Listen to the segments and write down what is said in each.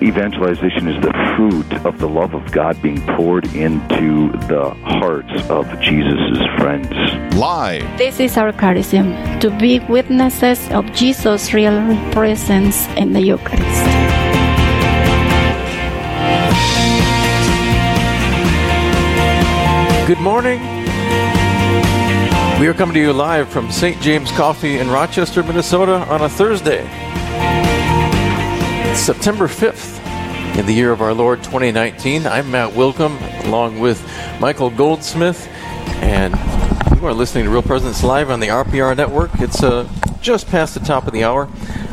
Evangelization is the fruit of the love of God being poured into the hearts of Jesus' friends. Live. This is our charism to be witnesses of Jesus' real presence in the Eucharist. Good morning. We are coming to you live from St. James Coffee in Rochester, Minnesota on a Thursday. It's September 5th in the year of our Lord 2019. I'm Matt Willkom along with Michael Goldsmith, and you are listening to Real Presence Live on the RPR network. It's uh, just past the top of the hour.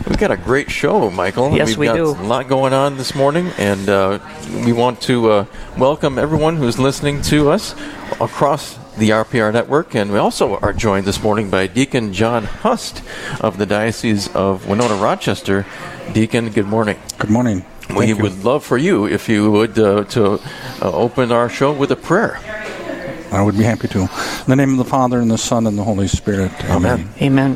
We've got a great show, Michael. Yes, We've we got do. a lot going on this morning, and uh, we want to uh, welcome everyone who's listening to us across the RPR network. And we also are joined this morning by Deacon John Hust of the Diocese of Winona Rochester. Deacon, good morning. Good morning. we you. would love for you, if you would, uh, to uh, open our show with a prayer. I would be happy to. In the name of the Father, and the Son, and the Holy Spirit. Amen. Amen.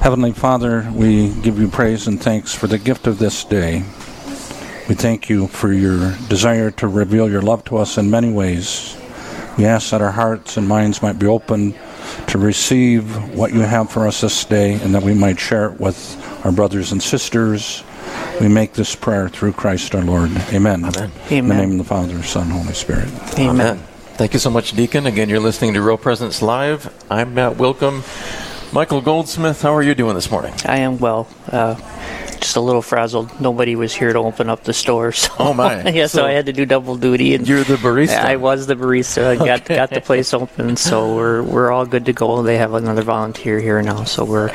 Heavenly Father, we give you praise and thanks for the gift of this day. We thank you for your desire to reveal your love to us in many ways. We ask that our hearts and minds might be open to receive what you have for us this day and that we might share it with our brothers and sisters. We make this prayer through Christ our Lord. Amen. Amen. In the name of the Father, Son, Holy Spirit. Amen. Thank you so much, Deacon. Again, you're listening to Real Presence Live. I'm Matt Willkom. Michael Goldsmith, how are you doing this morning? I am well. Uh, just a little frazzled. Nobody was here to open up the store. So. Oh, my. yeah, so, So I had to do double duty. And You're the barista. I was the barista. I got got the place open, so we're we're all good to go. They have another volunteer here now, so we're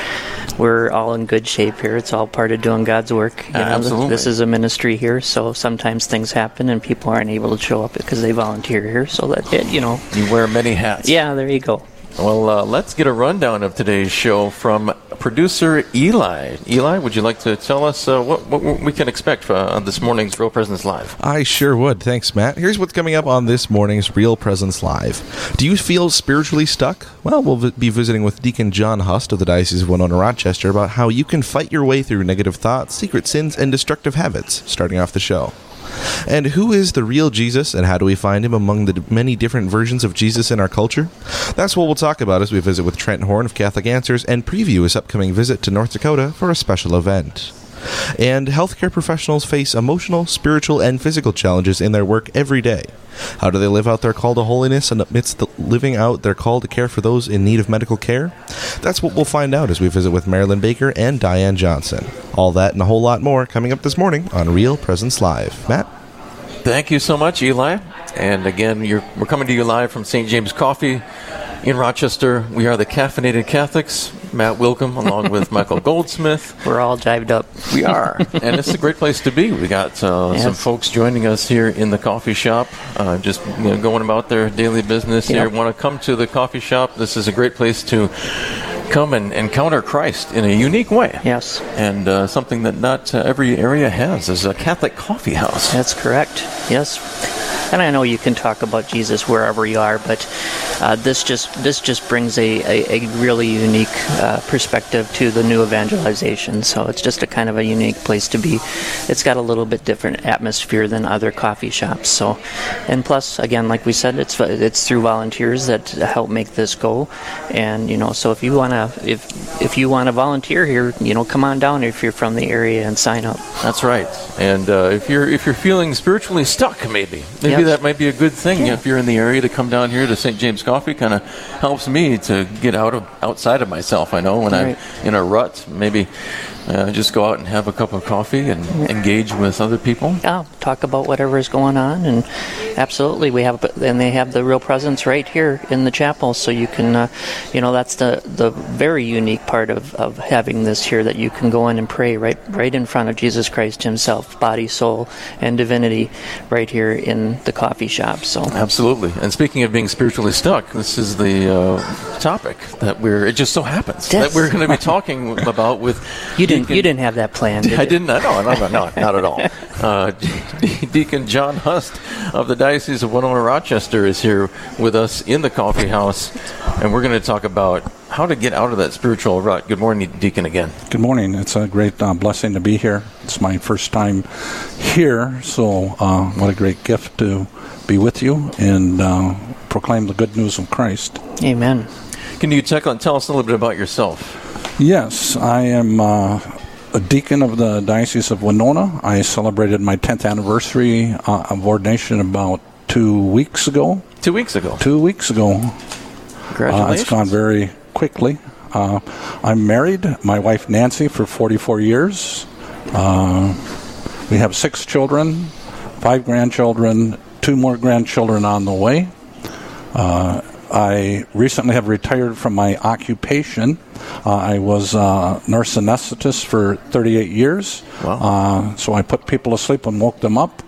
we're all in good shape here. It's all part of doing God's work. Uh, absolutely. This is a ministry here, so sometimes things happen and people aren't able to show up because they volunteer here. So that it, you know, You wear many hats. yeah, there you go. Well, uh, let's get a rundown of today's show from producer Eli. Eli, would you like to tell us uh, what, what we can expect for, on this morning's Real Presence Live? I sure would. Thanks, Matt. Here's what's coming up on this morning's Real Presence Live. Do you feel spiritually stuck? Well, we'll be visiting with Deacon John Hust of the Diocese of Winona Rochester about how you can fight your way through negative thoughts, secret sins, and destructive habits, starting off the show. And who is the real Jesus, and how do we find him among the many different versions of Jesus in our culture? That's what we'll talk about as we visit with Trent Horn of Catholic Answers and preview his upcoming visit to North Dakota for a special event. And healthcare professionals face emotional, spiritual, and physical challenges in their work every day. How do they live out their call to holiness and amidst the living out their call to care for those in need of medical care? That's what we'll find out as we visit with Marilyn Baker and Diane Johnson. All that and a whole lot more coming up this morning on Real Presence Live. Matt? Thank you so much, Eli. And again, we're coming to you live from St. James Coffee in Rochester. We are the Caffeinated Catholics. Matt Willkom, along with Michael Goldsmith. We're all jived up. We are, and it's a great place to be. We got uh, Yes. some folks joining us here in the coffee shop, uh, just you know, going about their daily business here. Yep. Want to come to the coffee shop? This is a great place to come and encounter Christ in a unique way. Yes. and uh, something that not uh, every area has is a Catholic coffee house. That's correct. Yes. And I know you can talk about Jesus wherever you are, but uh, this just this just brings a, a, a really unique uh, perspective to the new evangelization. So it's just a kind of a unique place to be. It's got a little bit different atmosphere than other coffee shops. So, and plus, again, like we said, it's it's through volunteers that help make this go. And you know, so if you wanna if if you wanna volunteer here, you know, come on down if you're from the area and sign up. That's right. And uh, if you're if you're feeling spiritually stuck, maybe maybe Yes. That might be a good thing. If you're in the area to come down here to St. James Coffee, kind of helps me to get out of outside of myself. I know when Right. I'm in a rut, maybe uh, just go out and have a cup of coffee and engage with other people. Yeah, talk about whatever is going on, and absolutely, we have, and they have the real presence right here in the chapel, so you can, uh, you know, that's the the very unique part of, of having this here that you can go in and pray right right in front of Jesus Christ Himself, body, soul, and divinity, right here in the coffee shop. So Absolutely. And speaking of being spiritually stuck, this is the uh, topic that we're. It just so happens Yes. that we're going to be talking about with You didn't didn't, you didn't have that plan, did I didn't. No, no, no, no, not at all. Uh, Deacon John Hust of the Diocese of Winona Rochester is here with us in the coffee house, and we're going to talk about how to get out of that spiritual rut. Good morning, Deacon, again. Good morning. It's a great uh, blessing to be here. It's my first time here, so uh, what a great gift to be with you and uh, proclaim the good news of Christ. Amen. Can you tell, tell us a little bit about yourself? Yes, I am uh, a deacon of the Diocese of Winona. I celebrated my 10th anniversary uh, of ordination about two weeks ago. Two weeks ago. Two weeks ago. Congratulations. Uh, it's gone very quickly. Uh, I'm married. My wife Nancy for 44 years. Uh, we have six children, five grandchildren, two more grandchildren on the way. Uh, I recently have retired from my occupation. Uh, I was a nurse anesthetist for 38 years. Wow. Uh, so I put people to sleep and woke them up.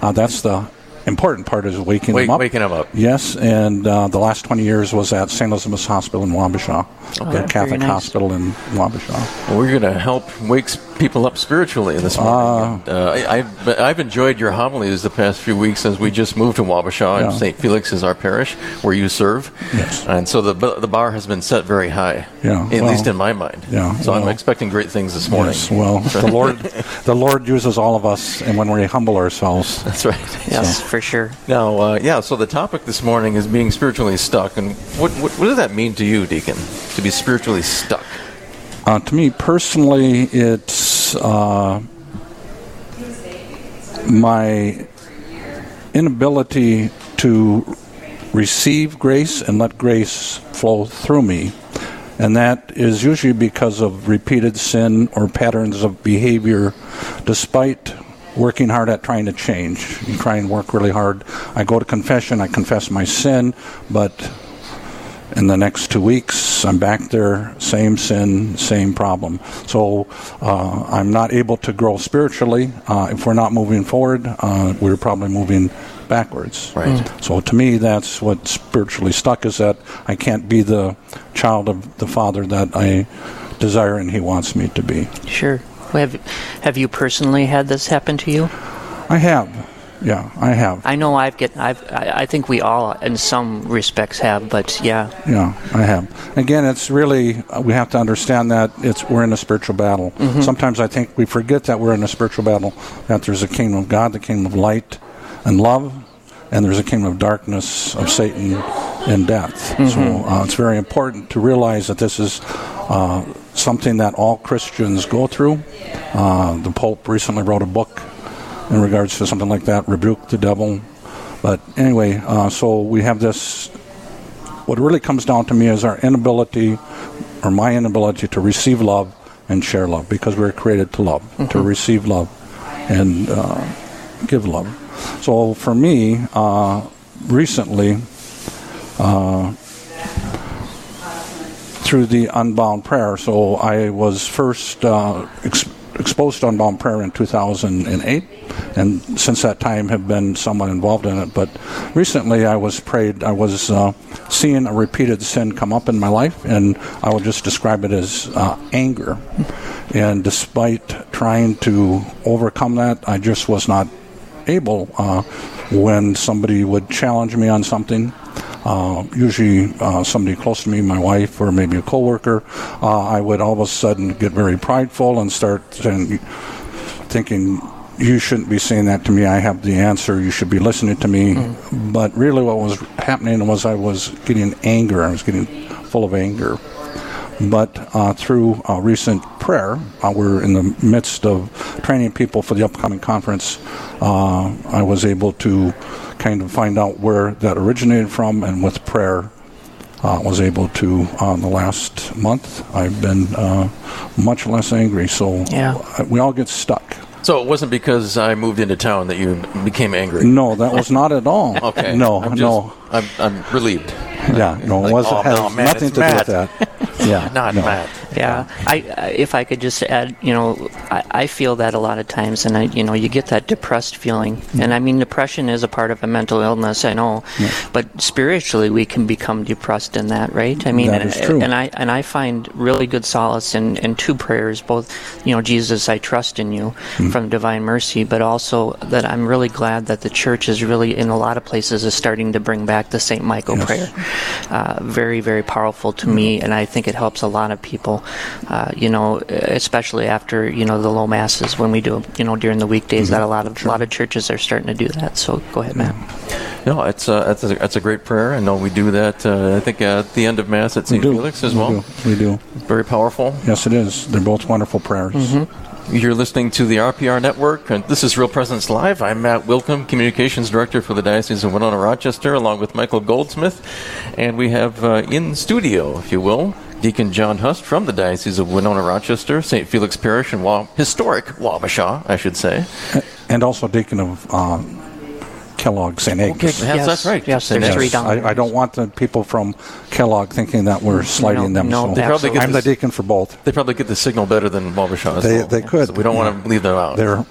Uh, that's the important part is waking Wake- them up. waking them up. Yes, and uh, the last 20 years was at St. Elizabeth's Hospital in Wabasha, Oh, the Catholic nice. hospital in Wabasha. Well, we're going to help wake people up spiritually this morning. uh, I, I've, I've enjoyed your homilies the past few weeks since we just moved to Wabasha, and St. Felix is our parish where you serve. Yes. And so the the bar has been set very high, Yeah, at well, least in my mind. yeah, So I'm expecting great things this morning. Yes, well, the Lord, the Lord uses all of us, and when we humble ourselves, That's right. Yes, for sure. Now, uh, yeah, so the topic this morning is being spiritually stuck. And what, what, what does that mean to you, Deacon, to be spiritually stuck? Uh, to me personally, it's uh, my inability to receive grace and let grace flow through me. And that is usually because of repeated sin or patterns of behavior, despite working hard at trying to change. You try and work really hard. I go to confession, I confess my sin, but in the next two weeks, I'm back there, same sin, same problem. So uh, I'm not able to grow spiritually. Uh, if we're not moving forward, uh, we're probably moving backwards. Right. So to me, that's what spiritually stuck is that I can't be the child of the Father that I desire and He wants me to be. Sure. Have, have you personally had this happen to you? I have. Yeah, I have. I know I've get I've I, I think we all in some respects have, but yeah, Yeah, I have. Again, it's really uh, we have to understand that it's we're in a spiritual battle. Sometimes I think we forget that we're in a spiritual battle. That there's a kingdom of God, the kingdom of light and love, and there's a kingdom of darkness of Satan and death. So uh, it's very important to realize that this is uh, something that all Christians go through. Uh, the Pope recently wrote a book in regards to something like that, rebuke the devil. But anyway, uh, so we have this what really comes down to me is our inability or my inability to receive love and share love because we are created to love to receive love and uh, give love so for me uh, recently uh, through the unbound prayer. So i was first uh, ex- exposed to unbound prayer in 2008 and since that time have been somewhat involved in it. But recently i was prayed i was uh, seeing a repeated sin come up in my life. And i would just describe it as uh, anger. And despite trying to overcome that i just was not able uh, when somebody would challenge me on something uh, usually uh, somebody close to me, my wife or maybe a coworker, uh, I would all of a sudden get very prideful and start saying, thinking, you shouldn't be saying that to me. I have the answer. You should be listening to me. But really, what was happening was I was getting anger. I was getting full of anger. But uh, through uh, recent prayer, uh, we're in the midst of training people for the upcoming conference. Uh, I was able to kind of find out where that originated from, and with prayer, uh, was able to. Uh, the last month, I've been uh, much less angry. So Yeah. uh, we all get stuck. So it wasn't because I moved into town that you became angry. No, that was not at all. Okay. No, I'm just- no. I'm, I'm relieved. Yeah, no, it wasn't. oh, has no, man, nothing it's to do with that. Yeah, Not no. Matt. yeah. I, I if I could just add, you know, I, I feel that a lot of times, and I, you know, you get that depressed feeling. Mm. And I mean, depression is a part of a mental illness, I know, but spiritually we can become depressed in that, right? I mean, That and, true. and I and I find really good solace in, in two prayers, both, you know, Jesus, I trust in you Mm. from Divine Mercy, but also that I'm really glad that the church is really, in a lot of places, is starting to bring back the St. Michael Yes. prayer. Uh, very, very powerful to me, and I think it helps a lot of people, uh, you know, especially after, you know, the low masses when we do, you know, during the weekdays, that a lot of, a lot of churches are starting to do that. So go ahead, Matt. No, it's uh, that's, a, that's a great prayer. I know we do that. Uh, I think uh, at the end of Mass at St. Felix as We well. do. We do. Very powerful. Yes, it is. They're both wonderful prayers. You're listening to the RPR Network, and this is Real Presence Live. I'm Matt Willkom, Communications Director for the Diocese of Winona Rochester, along with Michael Goldsmith. And we have uh, in studio, if you will, Deacon John Hust from the Diocese of Winona Rochester, St. Felix Parish, and Wa- historic Wabasha, I should say. And also Deacon of um, Kellogg St. Agnes. Okay, yes, Yes. that's right. Yes, St. there's Agnes. three I, I don't want the people from Kellogg thinking that we're slighting No, them. no, so they probably get I'm the this- deacon for both. They probably get the signal better than Wabasha. as They- well. they could. So we don't want to leave them out. They're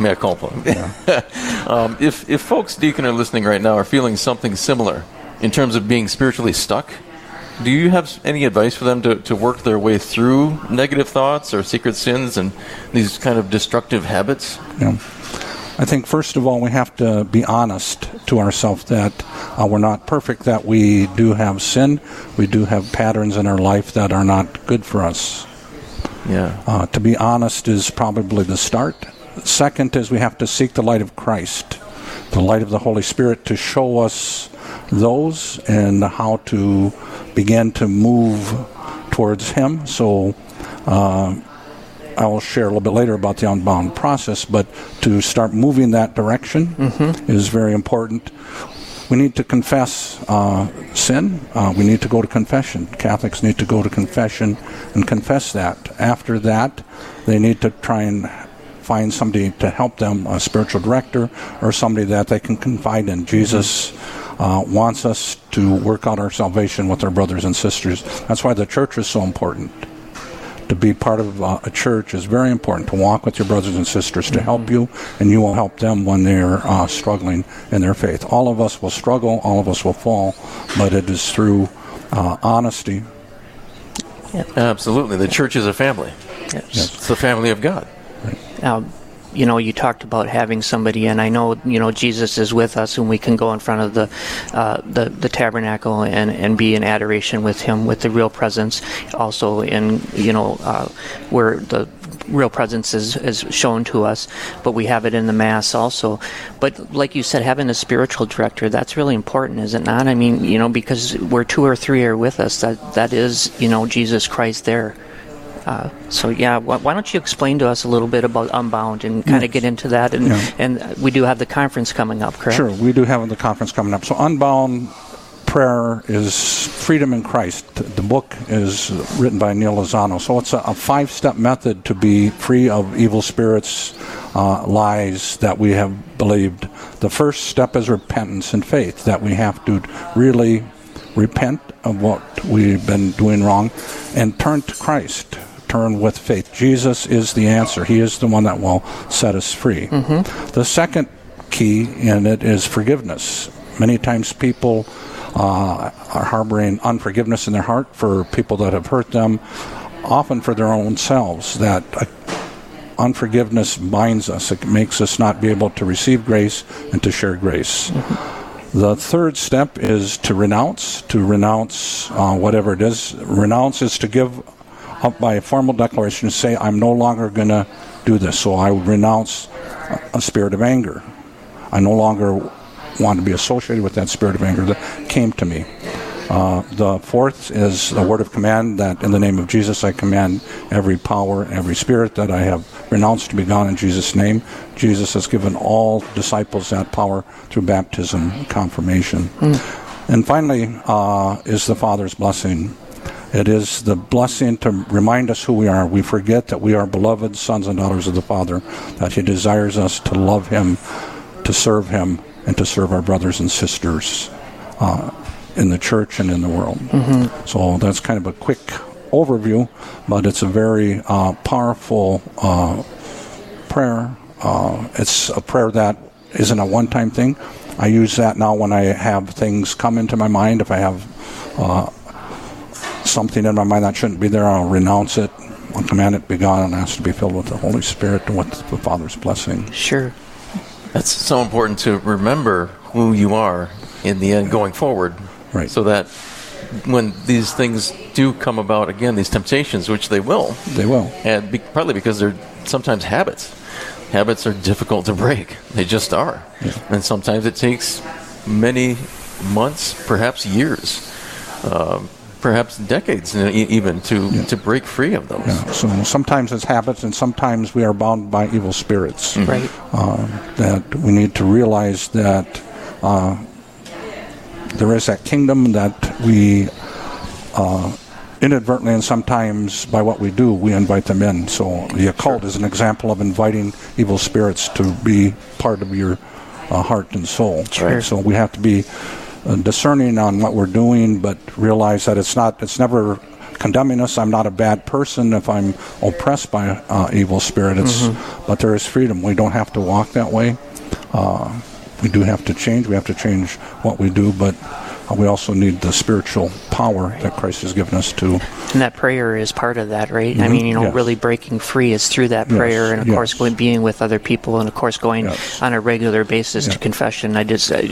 Mea culpa. um, if, if folks, Deacon, are listening right now, are feeling something similar in terms of being spiritually stuck, do you have any advice for them to, to work their way through negative thoughts or secret sins and these kind of destructive habits? know, I think first of all we have to be honest to ourselves that uh, we're not perfect, that we do have sin, we do have patterns in our life that are not good for us. Yeah. Uh, to be honest is probably the start. Second is we have to seek the light of Christ, the light of the Holy Spirit to show us those and how to begin to move towards Him. So uh, I will share a little bit later about the unbound process, but to start moving that direction is very important. We need to confess uh, sin. Uh, we need to go to confession. Catholics need to go to confession and confess that. After that, they need to try and find somebody to help them, a spiritual director or somebody that they can confide in. Jesus uh, wants us to work out our salvation with our brothers and sisters. That's why the church is so important to be part of uh, a church is very important to walk with your brothers and sisters to help you and you will help them when they're uh, struggling in their faith all of us will struggle all of us will fall but it is through uh, honesty Absolutely. The church is a family, Yes. it's the family of God. Um, you know, you talked about having somebody, and I know, you know, Jesus is with us, and we can go in front of the uh, the, the tabernacle and, and be in adoration with Him, with the real presence. Also, in you know, uh, where the real presence is, is shown to us, but we have it in the Mass also. But like you said, having a spiritual director, that's really important, is it not? I mean, you know, because where two or three are with us, that that is, you know, Jesus Christ there. Uh, so yeah, wh- why don't you explain to us a little bit about Unbound and kind of get into that? And Yeah. and uh, we do have the conference coming up, correct? sure we do have the conference coming up so unbound prayer is freedom in christ the book is written by neal lozano so it's a, a five-step method to be free of evil spirits uh, lies that we have believed the first step is repentance and faith that we have to really repent of what we've been doing wrong and turn to christ turn with faith. Jesus is the answer. He is the one that will set us free. The second key in it is forgiveness. Many times people uh, are harboring unforgiveness in their heart for people that have hurt them often for their own selves that uh, unforgiveness binds us. It makes us not be able to receive grace and to share grace. The third step is to renounce, to renounce uh, whatever it is. Renounce is to give by a formal declaration to say, I'm no longer going to do this. So I renounce a- spirit of anger. I no longer want to be associated with that spirit of anger that came to me. Uh, the fourth is the word of command that in the name of Jesus I command every power, every spirit that I have renounced to be gone in Jesus' name. Jesus has given all disciples that power through baptism, confirmation. And finally uh, is the Father's blessing. It is the blessing to remind us who we are. We forget that we are beloved sons and daughters of the Father, that He desires us to love Him, to serve Him, and to serve our brothers and sisters uh, in the church and in the world. So that's kind of a quick overview, but it's a very uh, powerful uh, prayer. Uh, it's a prayer that isn't a one time thing. I use that now when I have things come into my mind. If I have uh, something in my mind that shouldn't be there, I'll renounce it. I'll command it be gone and ask to be filled with the Holy Spirit and with the Father's blessing. Sure. That's so important to remember who you are in the end going forward. Right. So that when these things do come about again, these temptations, which they will, They will. and be, partly because they're sometimes habits. Habits are difficult to break. They just are. And sometimes it takes many months, perhaps years, um, perhaps decades e- even to, to break free of those. Yeah. So sometimes it's habits, and sometimes we are bound by evil spirits. Right. Uh, that we need to realize that uh, there is that kingdom that we uh, inadvertently and sometimes by what we do we invite them in. So the occult is an example of inviting evil spirits to be part of your uh, heart and soul. Sure. So we have to be discerning on what we're doing, but realize that it's not. It's never condemning us. I'm not a bad person if I'm oppressed by uh, evil spirit. It's, but there is freedom. We don't have to walk that way. Uh, we do have to change. We have to change what we do, but uh, we also need the spiritual power that Christ has given us to. And that prayer is part of that, right? I Mhm. mean, you know, Yes. really breaking free is through that Yes, prayer, and of yes. course, going being with other people, and of course, going Yes. on a regular basis to confession. I just, uh,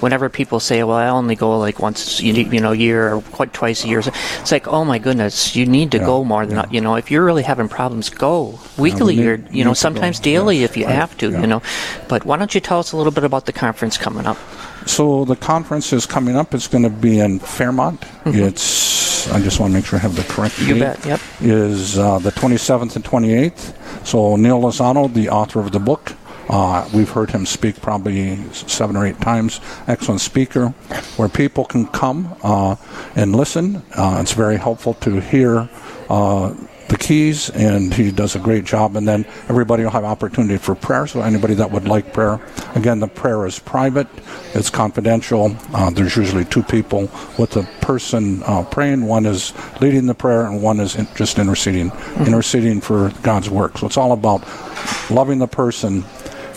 whenever people say, "Well, I only go like once, you you know, a year or quite twice a year," it's like, oh my goodness, you need to go more than you know. If you're really having problems, go weekly need- or you know, sometimes daily yes, if you right, have to, you know. But why don't you tell us a little bit about the conference coming up? So the conference is coming up. It's going to be in Fairmont. It's. I just want to make sure I have the correct Mm-hmm. You date. bet. Yep. is uh, the 27th and 28th. So Neal Lozano, the author of the book, uh, we've heard him speak probably seven or eight times. Excellent speaker, where people can come uh, and listen. Uh, it's very helpful to hear. The keys, and he does a great job. And then everybody will have opportunity for prayer. So anybody that would like prayer, again, the prayer is private, it's confidential. Uh, there's usually two people with the person uh, praying. One is leading the prayer, and one is in, just interceding, interceding for God's work. So it's all about loving the person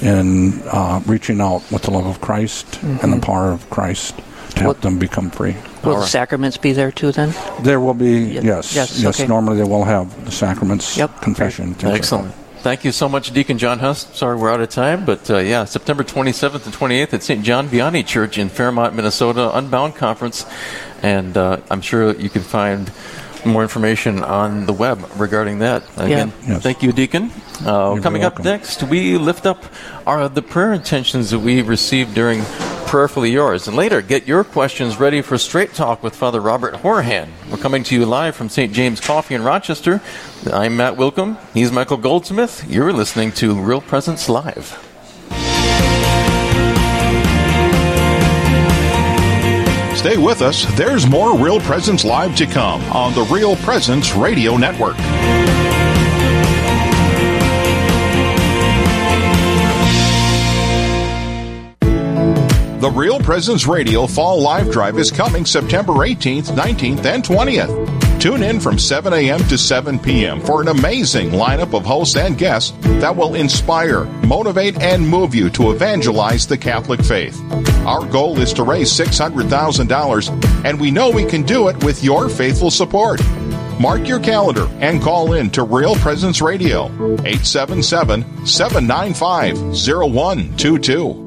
and uh, reaching out with the love of Christ and the power of Christ to help What- them become free. Will All the sacraments be there too? Then There will be, Ye- yes, yes, yes. okay. Normally, they will have the sacraments, Yep. confession. things like Excellent. Thank you so much, Deacon John Huss. Sorry we're out of time, but uh, yeah, September 27th and 28th at St. John Vianney Church in Fairmont, Minnesota, Unbound Conference. And uh, I'm sure you can find more information on the web regarding that. Again, Yes. thank you, Deacon. Uh, coming up next, we lift up our the prayer intentions that we received during Prayerfully Yours. And later, get your questions ready for Straight Talk with Father Robert Horahan. We're coming to you live from St. James Coffee in Rochester. I'm Matt Willkom. He's Michael Goldsmith. You're listening to Real Presence Live. Stay with us. There's more Real Presence Live to come on the Real Presence Radio Network. The Real Presence Radio Fall Live Drive is coming September 18th, 19th, and 20th. Tune in from 7 a.m. to 7 p.m. for an amazing lineup of hosts and guests that will inspire, motivate, and move you to evangelize the Catholic faith. Our goal is to raise $600,000, and we know we can do it with your faithful support. Mark your calendar and call in to Real Presence Radio, 877 795 0122.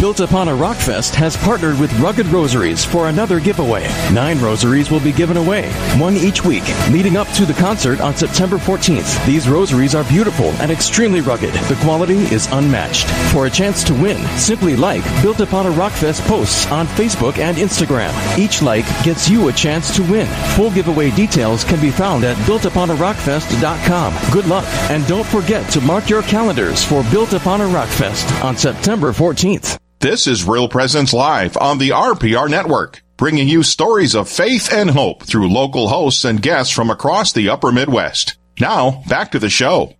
Built Upon a Rockfest has partnered with Rugged Rosaries for another giveaway. Nine rosaries will be given away, one each week, leading up to the concert on September 14th. These rosaries are beautiful and extremely rugged. The quality is unmatched. For a chance to win, simply like Built Upon a Rockfest posts on Facebook and Instagram. Each like gets you a chance to win. Full giveaway details can be found at builtuponarockfest.com. Good luck, and don't forget to mark your calendars for Built Upon a Rockfest on September 14th. This is Real Presence Live on the RPR Network, bringing you stories of faith and hope through local hosts and guests from across the upper Midwest. Now, back to the show.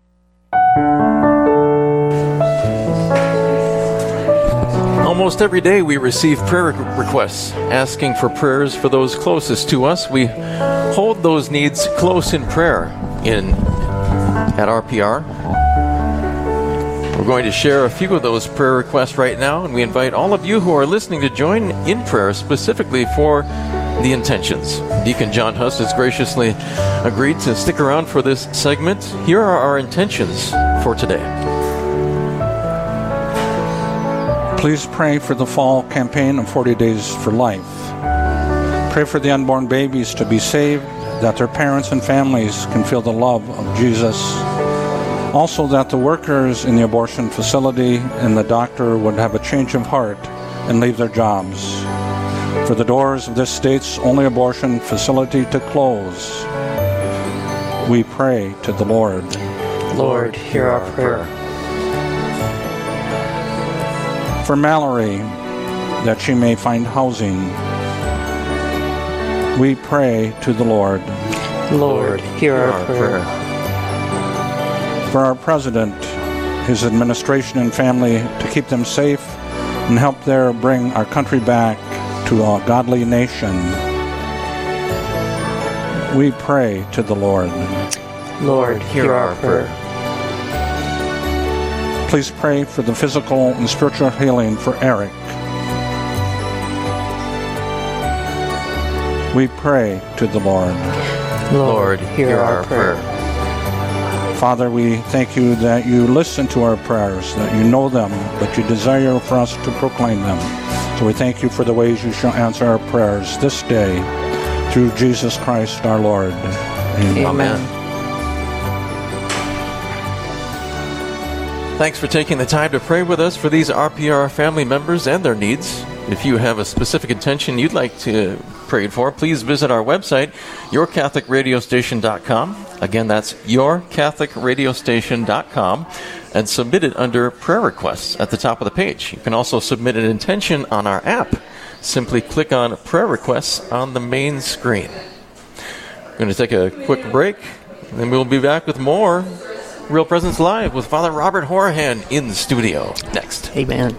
Almost every day we receive prayer requests asking for prayers for those closest to us. We hold those needs close in prayer in at RPR. We're going to share a few of those prayer requests right now, and we invite all of you who are listening to join in prayer specifically for the intentions. Deacon John Hust has graciously agreed to stick around for this segment. Here are our intentions for today. Please pray for the fall campaign of 40 Days for Life. Pray for the unborn babies to be saved, that their parents and families can feel the love of Jesus. Also, that the workers in the abortion facility and the doctor would have a change of heart and leave their jobs. For the doors of this state's only abortion facility to close, we pray to the Lord. Lord, hear our prayer. For Mallory, that she may find housing, we pray to the Lord. Lord, hear our prayer. For our president, his administration and family, to keep them safe and help there bring our country back to a godly nation. We pray to the Lord. Lord, hear our prayer. Please pray for the physical and spiritual healing for Eric. We pray to the Lord. Lord, hear our prayer. Father, we thank you that you listen to our prayers, that you know them, but you desire for us to proclaim them. So we thank you for the ways you shall answer our prayers this day through Jesus Christ our Lord. Amen. Amen. Thanks for taking the time to pray with us for these RPR family members and their needs. If you have a specific intention you'd like to pray for, please visit our website, yourcatholicradiostation.com. Again, that's yourcatholicradiostation.com and submit it under prayer requests at the top of the page. You can also submit an intention on our app. Simply click on prayer requests on the main screen. We're going to take a quick break, and we'll be back with more Real Presence Live with Father Robert Horahan in the studio next. Amen.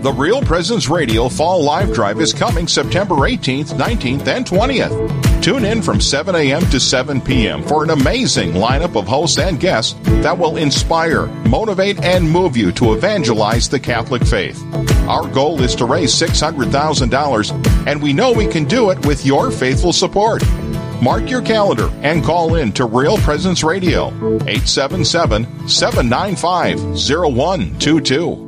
The Real Presence Radio Fall Live Drive is coming September 18th, 19th, and 20th. Tune in from 7 a.m. to 7 p.m. for an amazing lineup of hosts and guests that will inspire, motivate, and move you to evangelize the Catholic faith. Our goal is to raise $600,000, and we know we can do it with your faithful support. Mark your calendar and call in to Real Presence Radio, 877 795 0122.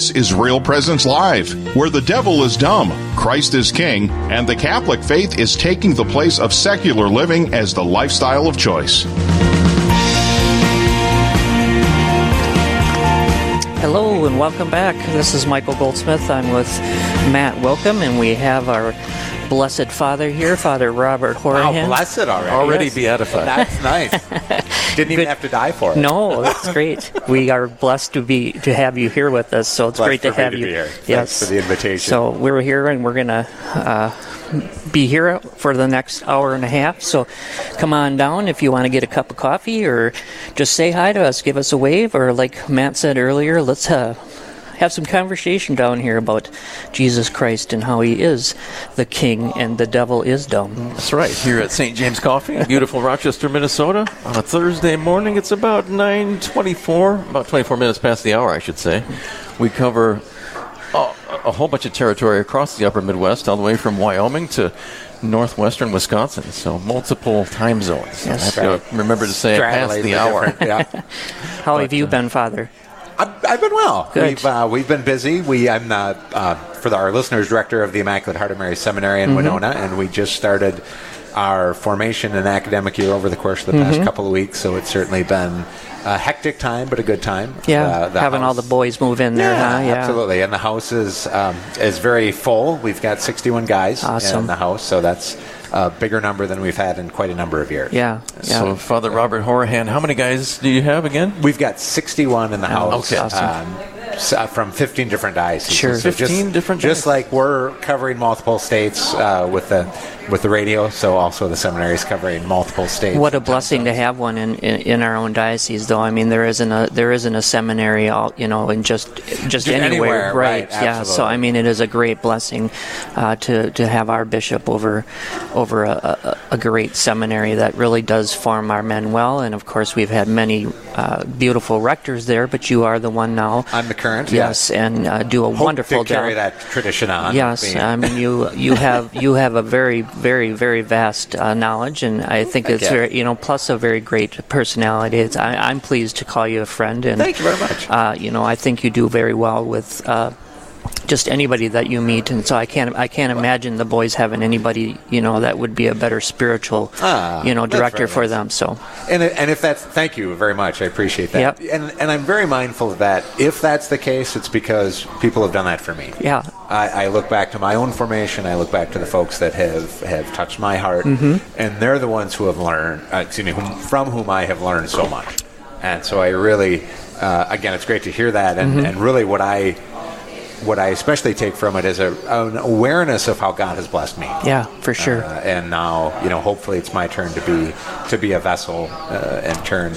This is Real Presence Live, where the devil is dumb, Christ is king, and the Catholic faith is taking the place of secular living as the lifestyle of choice. Hello and welcome back. This is Michael Goldsmith. I'm with Matt Willkom, and we have our Blessed Father here, Father Robert Horahan. Wow, blessed already. Already Yes. beatified. That's nice. Didn't even have to die for it. No, that's great. we are blessed to be to have you here with us. So it's Blessed great to for me have to you. be here. Thanks for the invitation. So we're here and we're gonna uh, be here for the next hour and a half. So come on down if you want to get a cup of coffee or just say hi to us, give us a wave, or like Matt said earlier, let's uh, have some conversation down here about Jesus Christ and how He is the King and the devil is dumb. That's right. Here at St. James Coffee in beautiful Rochester, Minnesota, on a Thursday morning. It's about 9:24, about 24 minutes past the hour, I should say. We cover a, a whole bunch of territory across the upper Midwest, all the way from Wyoming to northwestern Wisconsin. So multiple time zones. Yes. I have to remember to say it past the the hour. yeah. How have you uh, been, Father? I've, I've been well. Good. We've uh, we've been busy. We I'm the uh, for the, our listeners director of the Immaculate Heart of Mary Seminary in Mhm. Winona, and we just started our formation and academic year over the course of the past Mhm. couple of weeks. So it's certainly been a hectic time, but a good time. Yeah, Uh, having all the boys move in there, huh? Yeah, absolutely. And the house is um, is very full. We've got 61 guys Awesome. in the house, so that's a bigger number than we've had in quite a number of years. Yeah, So, Father Robert Horahan, how many guys do you have again? We've got 61 in the house. Okay. Um, uh, from 15 different dioceses. Sure. So 15 just, different Just like we're covering multiple states uh, with the with the radio, so also the seminary is covering multiple states. What a blessing to have one in, in, in our own diocese, though. I mean, there isn't a there isn't a seminary, all you know, in just just anywhere, anywhere, right, Yeah. So. I mean, it is a great blessing uh, to to have our bishop over over a, a, a great seminary that really does form our men well. And of course, we've had many uh, beautiful rectors there, but you are the one now. I'm the current. Yes, and uh, do a Hope wonderful to carry job. that tradition on. Yes, I mean you you have you have a very very very vast uh, knowledge, and I think Thank it's you. very you know plus a very great personality. It's, I, I'm pleased to call you a friend, and Thank you very much. Uh, you know I think you do very well with. Uh, just anybody that you meet, and so I can't I can't imagine the boys having anybody you know that would be a better spiritual Ah, you know director for nice. them. So And, and if that's thank you very much, I appreciate that. Yep. And and I'm very mindful of that. If that's the case, it's because people have done that for me. yeah, I, I look back to my own formation. I look back to the folks that have, have touched my heart, Mhm. and they're the ones who have learned. Uh, excuse me, whom, from whom I have learned so much. And so I really, uh, again, it's great to hear that. And, Mhm. and really, what I what I especially take from it is a, an awareness of how God has blessed me. yeah, for sure. Uh, and now, you know, hopefully, it's my turn to be to be a vessel uh, and turn.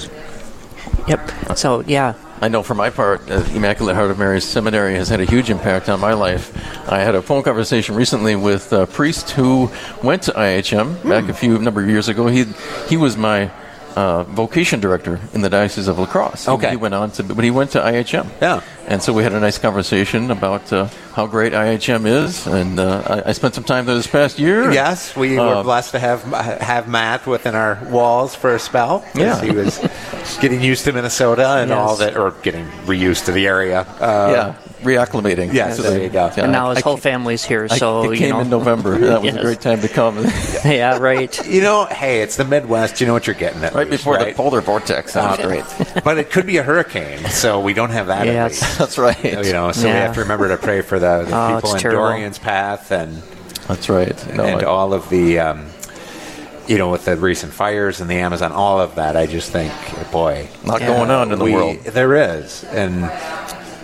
yep. So yeah, I know for my part, uh, Immaculate Heart of Mary Seminary has had a huge impact on my life. I had a phone conversation recently with a priest who went to IHM back a few number of years ago. He he was my uh, vocation director in the Diocese of La Crosse. Okay. He went on to, but he went to IHM. Yeah. And so we had a nice conversation about uh, how great IHM is, and uh, I, I spent some time there this past year. Yes, we Uh, were blessed to have have Matt within our walls for a spell. Yeah. he was getting used to Minnesota and Yes. all that, or getting reused to the area. Uh, yeah, reacclimating. Yes, to there you go. Yeah, and now his I whole family's here. I- So it you came know. in November. That was Yes. a great time to come. yeah, right. You know, hey, it's the Midwest. You know what you're getting at Right least, before the polar vortex. That was Uh, great. but it could be a hurricane, so we don't have that. at Yes. least. That's right. You know, so we have to remember to pray for the, the Oh, people in terrible. Dorian's path and That's right. No, and I- all of the, um, you know, with the recent fires in the Amazon, all of that. I just think, boy, lot Yeah. going on in the we- world. There is, and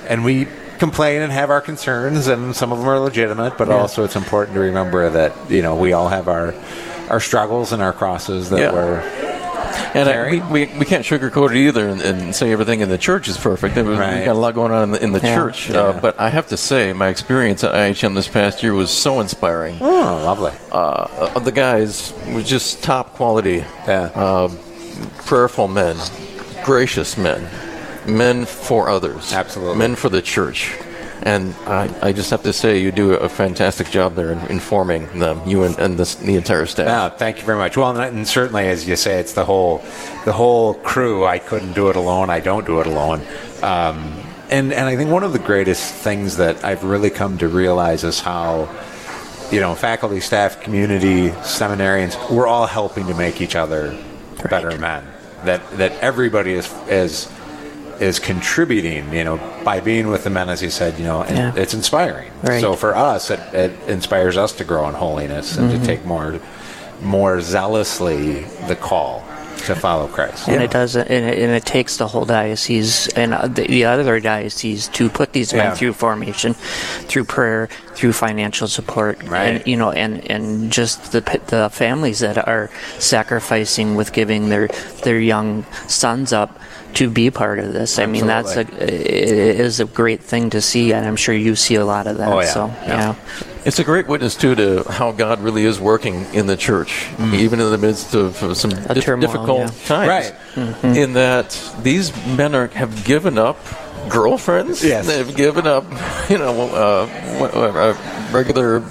and we complain and have our concerns, and some of them are legitimate. But Yeah. also, it's important to remember that you know we all have our our struggles and our crosses that Yeah. we're. And I, we, we, we can't sugarcoat it either and, and say everything in the church is perfect. We've Right. got a lot going on in the, in the Yeah. church. Yeah. Uh, but I have to say, my experience at IHM this past year was so inspiring. Oh, lovely. Uh, uh, the guys were just top quality, Yeah. uh, prayerful men, gracious men, men for others, Absolutely. men for the church. And I, I just have to say, you do a fantastic job there in informing them, you and, and this, the entire staff. No, thank you very much. Well, and- and certainly, as you say, it's the whole, the whole crew. I couldn't do it alone. I don't do it alone. Um, and and I think one of the greatest things that I've really come to realize is how, you know, faculty, staff, community, seminarians, we're all helping to make each other better men. That that everybody is is is contributing, you know, by being with the men, as you said, you know, and Yeah. it's inspiring. Right. So for us, it, it inspires us to grow in holiness and Mhm. to take more, more zealously the call to follow Christ. And it does, and it, and it takes the whole diocese and the, the other dioceses to put these men Yeah. through formation, through prayer, through financial support, Right. and you know, and and just the the families that are sacrificing with giving their their young sons up to be part of this. I mean, that's a it is a great thing to see, and I'm sure you see a lot of that. Oh, yeah. So Yeah. It's a great witness too to how God really is working in the church, even in the midst of uh, some A dif- turmoil, difficult yeah. times. Right. Mhm. In that these men are have given up girlfriends. Yes. they've given up, you know, uh, uh, regular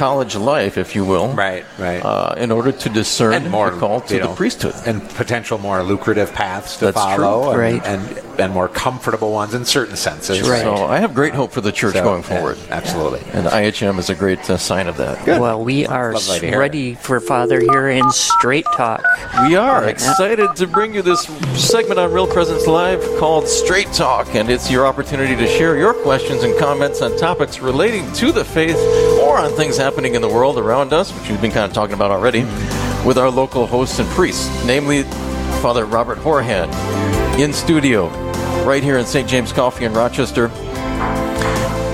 college life, if you will. Right. Right. Uh, in order to discern and more the call to you the priesthood. and potential more lucrative paths to That's follow, true. and, Right. and and more comfortable ones in certain senses. So I have great hope for the church So, going yeah, forward. absolutely. And IHM is a great uh, sign of that. Well, we are Lovely to hear. ready for Father here in Straight Talk. We are Yeah. excited to bring you this segment on Real Presence Live called Straight Talk, and it's your opportunity to share your questions and comments on topics relating to the faith or on things happening in the world around us, which we've been kind of talking about already, with our local hosts and priests, namely Father Robert Horahan in studio right here in St. James Coffee in Rochester.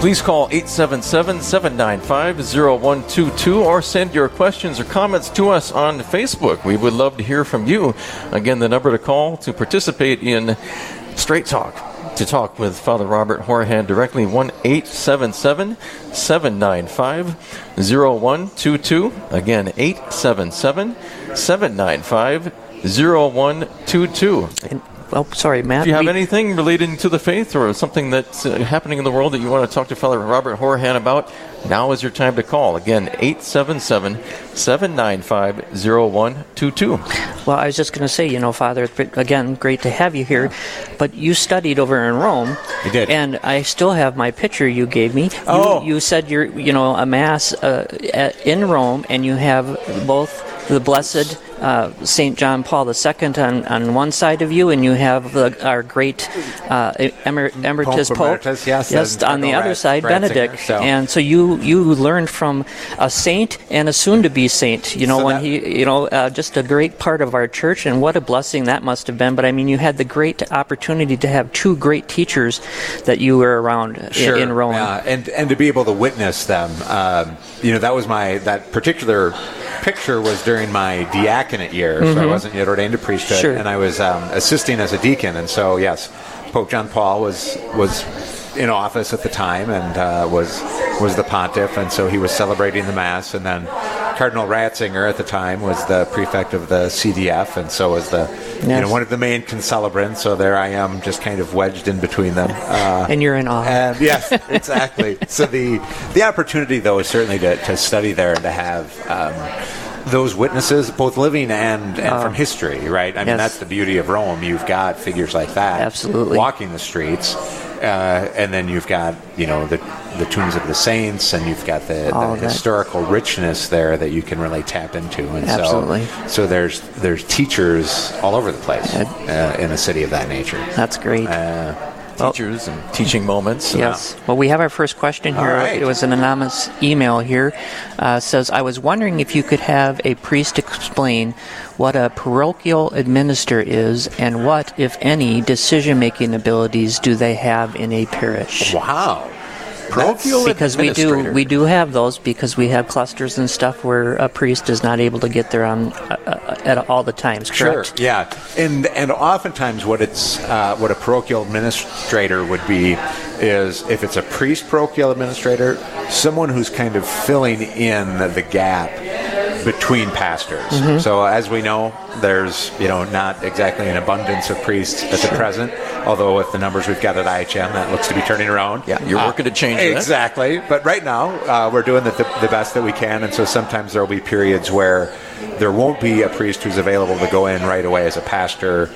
Please call 877 795 0122 or send your questions or comments to us on Facebook. We would love to hear from you. Again, the number to call to participate in Straight Talk. To talk with Father Robert Horahan directly, 1 877 795 0122. Again, 877 795 0122. Oh, sorry, Matt. If you have we- anything relating to the faith or something that's uh, happening in the world that you want to talk to Father Robert Horahan about, now is your time to call. Again, 877 795 0122. Well, I was just going to say, you know, Father, again, great to have you here, but you studied over in Rome. I did. And I still have my picture you gave me. You, Oh. You said you're, you know, a Mass uh, at, in Rome, and you have both the Blessed uh, St. John Paul II on, on one side of you, and you have the, our great uh, emer- emeritus Pope Pope. Emeritus, yes, yes on the other Rat- side, Ratzinger, Benedict. so- And so you you learned from a saint and a soon-to-be saint. You know, So when that- he, you know, uh, just a great part of our church, and what a blessing that must have been. But I mean, you had the great opportunity to have two great teachers that you were around sure, in Rome. yeah, and and to be able to witness them, um, you know, that was my that particular picture was during my diaconate year, so I Mhm. wasn't yet ordained to priesthood, Sure. and I was um, assisting as a deacon, and so yes, Pope John Paul was was in office at the time and uh, was was the pontiff, and so he was celebrating the mass, and then Cardinal Ratzinger at the time was the prefect of the CDF, and so was the you know one of the main concelebrants. So there I am, just kind of wedged in between them. Uh, and you're in awe. and yes, exactly. so the the opportunity, though, is certainly to, to study there and to have um, those witnesses, both living and, and Oh. from history, right? I mean, Yes. that's the beauty of Rome. You've got figures like that, Absolutely. walking the streets, uh, and then you've got you know the the tombs of the saints, and you've got the, the of that. historical richness there that you can really tap into. And Absolutely. so, so there's there's teachers all over the place uh, in a city of that nature. That's great. Teachers and teaching moments. Yes. Well, we have our first question here. Right. It was an anonymous email here. Uh, says, I was wondering if you could have a priest explain what a parochial administrator is and what, if any, decision making abilities do they have in a parish. Wow. Parochial because we do we do have those because we have clusters and stuff where a priest is not able to get there on uh, uh, at all the times. Correct? Sure. Yeah, and and oftentimes what it's uh, what a parochial administrator would be is if it's a priest parochial administrator, someone who's kind of filling in the gap between pastors. Mhm. So as we know, there's you know not exactly an abundance of priests at the present. Although with the numbers we've got at IHM, that looks to be turning around. Yeah, you're working to change that. Exactly. But right now, uh, we're doing the, the, the best that we can, and so sometimes there will be periods where there won't be a priest who's available to go in right away as a pastor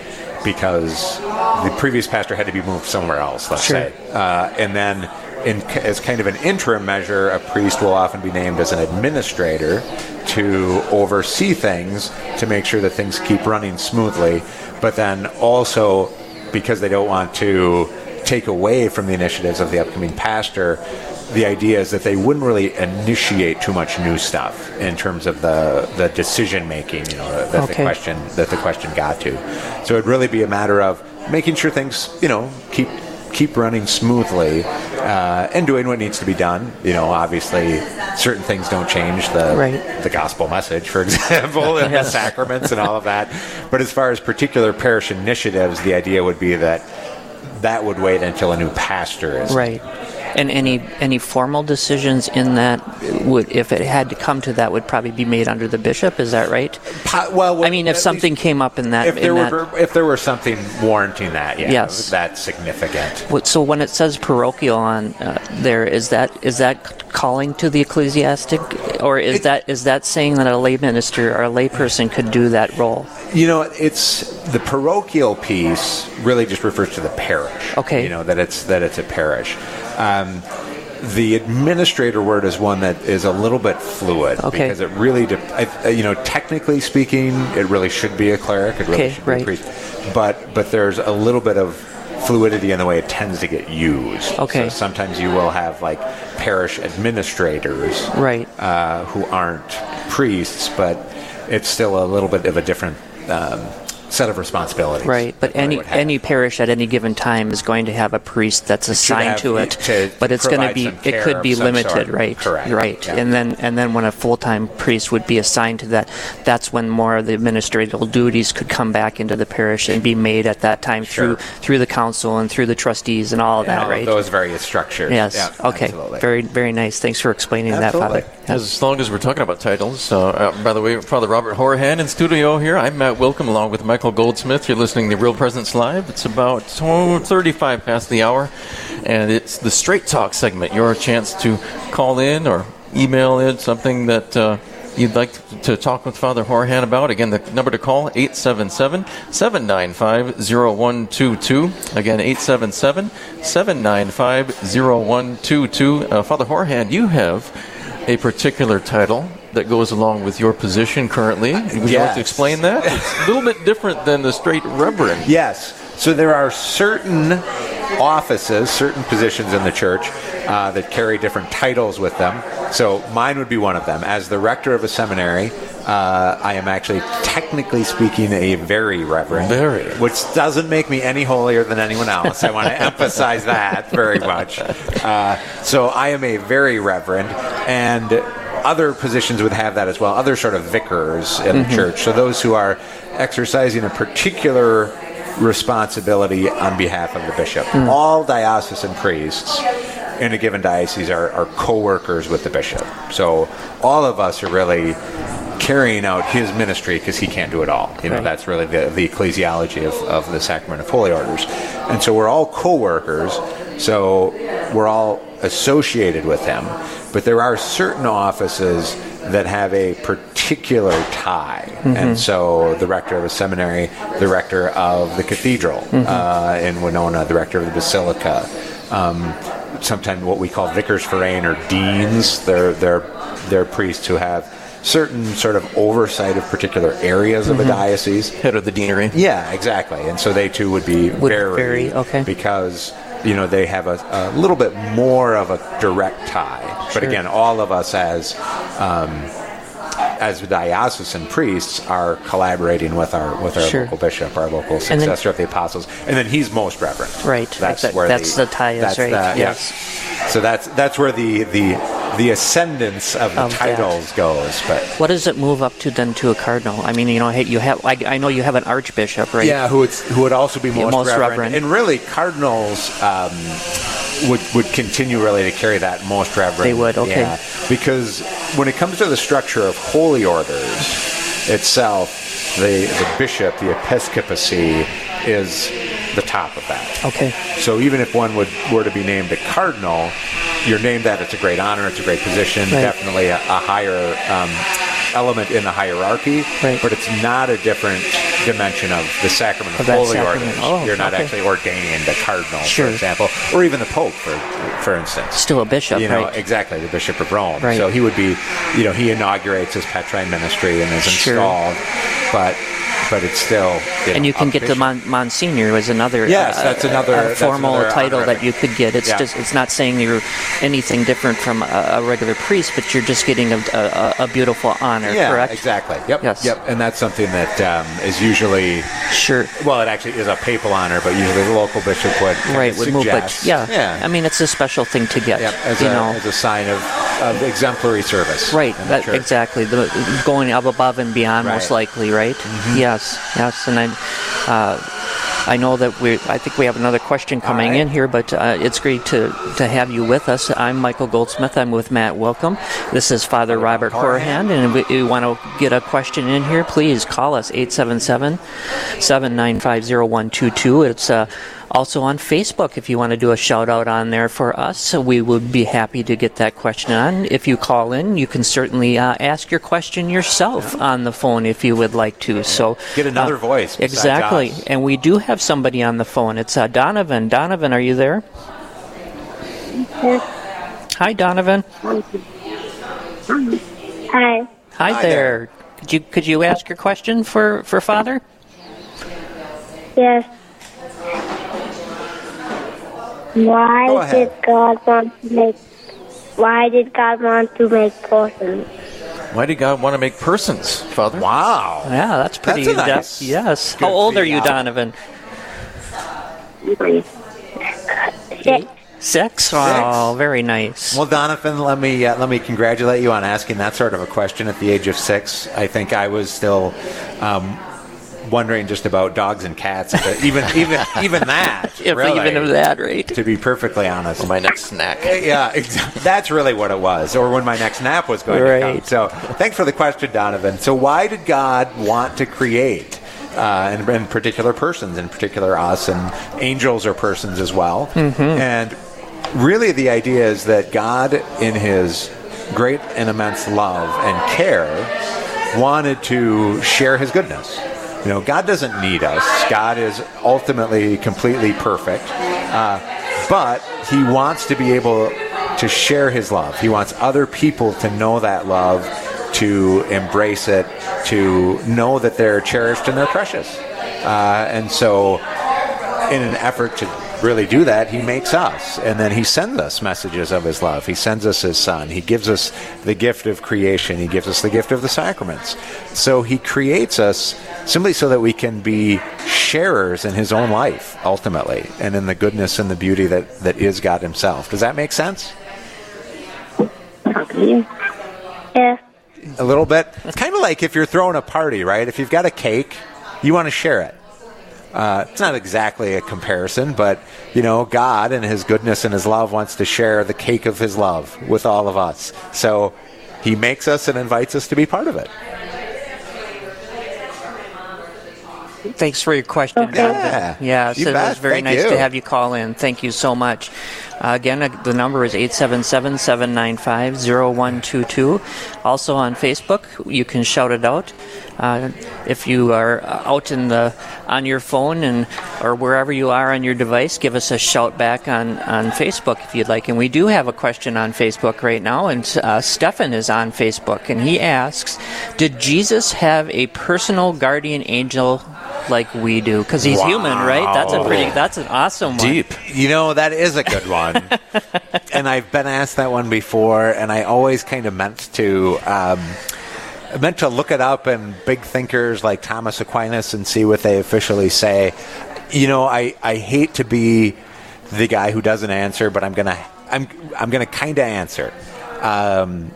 because the previous pastor had to be moved somewhere else, let's Sure. say. Uh, and then, in, as kind of an interim measure, a priest will often be named as an administrator to oversee things to make sure that things keep running smoothly, but then also because they don't want to take away from the initiatives of the upcoming pastor, the idea is that they wouldn't really initiate too much new stuff in terms of the, the decision making, you know, that the question that the question got to. So it'd really be a matter of making sure things, you know, keep keep running smoothly uh, and doing what needs to be done. You know, obviously, certain things don't change the Right. the gospel message, for example, and the sacraments and all of that. But as far as particular parish initiatives, the idea would be that that would wait until a new pastor is Right. And any any formal decisions in that would, if it had to come to that, would probably be made under the bishop. Is that right? well, I mean, if something came up in that, if there that, were if there were something warranting that, yeah, Yes. that's significant. So when it says parochial on uh, there, is that is that calling to the ecclesiastic, or is that is that saying that a lay minister or a layperson could do that role? You know, it's the parochial piece really just refers to the parish. Okay. You know that it's that it's a parish. Um, the administrator word is one that is a little bit fluid Okay. because it really, de- I, you know, technically speaking, it really should be a cleric. It really Okay, should be right. a priest. But but there's a little bit of fluidity in the way it tends to get used. Okay. So sometimes you will have like parish administrators, Right. uh, who aren't priests, but it's still a little bit of a different um, set of responsibilities. Right, but any any parish at any given time is going to have a priest that's assigned have to it, to but it's going to provide be some it care could be some limited, sort. right? Correct, right, yeah. and then and then when a full time priest would be assigned to that, that's when more of the administrative duties could come back into the parish and be made at that time Sure. through through the council and through the trustees and all of And that, all of right? those various structures. Yes. Yeah, okay. absolutely. Very very nice. Thanks for explaining Absolutely. that, Father. As long as we're talking about titles, uh, uh, by the way, Father Robert Horahan in studio here. I'm Matt Willkom along with Michael Goldsmith. You're listening to Real Presence Live. It's about oh, 35 past the hour, and it's the Straight Talk segment. Your chance to call in or email in something that. Uh, You'd like to talk with Father Horahan about? Again, the number to call 877 795 0122. Again, 877 795 0122. Uh, Father Horahan, you have a particular title that goes along with your position currently. Would you like to explain that? It's a little bit different than the straight reverend. Yes. So there are certain offices, certain positions in the church uh, that carry different titles with them. So mine would be one of them. As the rector of a seminary, uh, I am actually, technically speaking, a very reverend. Very. Which doesn't make me any holier than anyone else. I want to emphasize that very much. Uh, so I am a very reverend, and other positions would have that as well. Other sort of vicars in the church. So those who are exercising a particular responsibility on behalf of the bishop. Mm. All diocesan priests in a given diocese are, are co-workers with the bishop. So all of us are really carrying out his ministry because he can't do it all. You know, Right. that's really the, the ecclesiology of, of the sacrament of holy orders. And so we're all co-workers, so we're all associated with them, But there are certain offices that have a particular tie. And so the rector of a seminary, the rector of the cathedral uh, in Winona, the rector of the basilica, um, sometimes what we call vicars forane or deans. They're, they're, they're priests who have certain sort of oversight of particular areas of a diocese. Head of the deanery. Yeah, exactly. And so they too would be Would very, vary, okay. because you know they have a, a little bit more of a direct tie. But again, all of us as um, as diocesan priests are collaborating with our with our Sure. local bishop, our local And then- successor of the apostles, and then he's most reverend. Right. That's That- where that's the tie is, that's right, the- yes. yeah. So that's that's where the the the ascendance of the Of that. titles goes. But What does it move up to then to a cardinal? I mean, you know, you have I, I know you have an archbishop, right? Yeah, who would who would also be Yeah, most, most reverend. reverend. and really cardinals um, would would continue really to carry that most reverend. They would, okay. Yeah, because when it comes to the structure of holy orders itself, the the bishop, the episcopacy, is the top of that. Okay. So even if one would were to be named a cardinal, you're named that. It's a great honor. It's a great position. Right. Definitely a, a higher um, element in the hierarchy. Right. But it's not a different dimension of the sacrament of, Of holy sacrament. orders. Oh, you're not okay. actually ordained a cardinal, Sure. for example, or even the pope, for for instance. Still a bishop, You know right? exactly the bishop of Rome. Right. So he would be, you know, he inaugurates his Petrine ministry and is Sure. installed, but but it's still. You and know, you can a get the bishop. Mon- Monsignor is another. Yes, uh, that's another- uh, that's formal another title that you could get. It's Yeah. just it's not saying you're anything different from a, a regular priest, but you're just getting a, a, a beautiful honor. Yeah, correct? exactly. Yep. Yes. Yep. And that's something that um, is usually sure. Well, it actually is a papal honor, but usually the local bishop would Right, would move, but yeah, yeah. I mean, it's a special thing to get. Yep, as, you a, know, as a sign of, of exemplary service. Right, that, exactly. The, going up above and beyond, most Right. Mm-hmm. likely, right? Yes, yes. And I, uh, I know that we. I think we have another question coming in here, but uh, it's great to to have you with us. I'm Michael Goldsmith. I'm with Matt Willkom. This is Father Robert Horahan, and we, we want to get a question in here. Please call us 877 795 0122. It's uh, also on Facebook if you want to do a shout out on there for us. So we would be happy to get that question on. If you call in, you can certainly uh, ask your question yourself on the phone if you would like to. So Get another uh, voice Exactly. us. And we do have somebody on the phone. It's uh, Donovan. Donovan, are you there? Hi, Donovan. Hi. Hi, there. Could you could you ask your question for for Father? Yes. Why Go ahead. did God want to make? Why did God want to make persons? Why did God want to make persons, Father? Wow. Yeah, that's pretty That's a in depth. nice- Yes. good How old are you, feedback. Donovan? Six. Six. Oh, very nice. Well, Donovan, let me uh, let me congratulate you on asking that sort of a question at the age of six. I think I was still um, wondering just about dogs and cats, but even even even that. If really, even of that, right? To be perfectly honest, my next snack. Yeah, ex- that's really what it was, or when my next nap was going to come. So, thanks for the question, Donovan. So, why did God want to create? Uh, and in particular persons, in particular us, and angels are persons as well. Mm-hmm. And really, the idea is that God, in His great and immense love and care, wanted to share His goodness. You know, God doesn't need us. God is ultimately completely perfect, uh, but He wants to be able to share His love. He wants other people to know that love, to embrace it, to know that they're cherished and they're precious. Uh, and so, in an effort to really do that, he makes us. And then he sends us messages of his love. He sends us his son. He gives us the gift of creation. He gives us the gift of the sacraments. So he creates us simply so that we can be sharers in his own life, ultimately, and in the goodness and the beauty that, that is God himself. Does that make sense? Yeah. A little bit. It's kind of like if you're throwing a party, right? If you've got a cake, you want to share it. Uh, it's not exactly a comparison, but you know, God and His goodness and His love wants to share the cake of His love with all of us. So He makes us and invites us to be part of it. Thanks for your question. Yeah. Yes, You it was very Thank nice you. to have you call in. Thank you so much. Uh, again, uh, the number is 877-795-0122. Also on Facebook, you can shout it out. Uh, if you are out in the on your phone and or wherever you are on your device, give us a shout back on, on Facebook if you'd like. And we do have a question on Facebook right now, and uh, Stefan is on Facebook, and he asks, "Did Jesus have a personal guardian angel like we do? Because he's human, right? That's a pretty. That's an awesome one. Deep. You know, that is a good one. and I've been asked that one before, and I always kind of meant to. Um, meant to look it up in big thinkers like Thomas Aquinas and see what they officially say. You know, I, I hate to be the guy who doesn't answer, but I'm gonna I'm I'm gonna kind of answer. Um,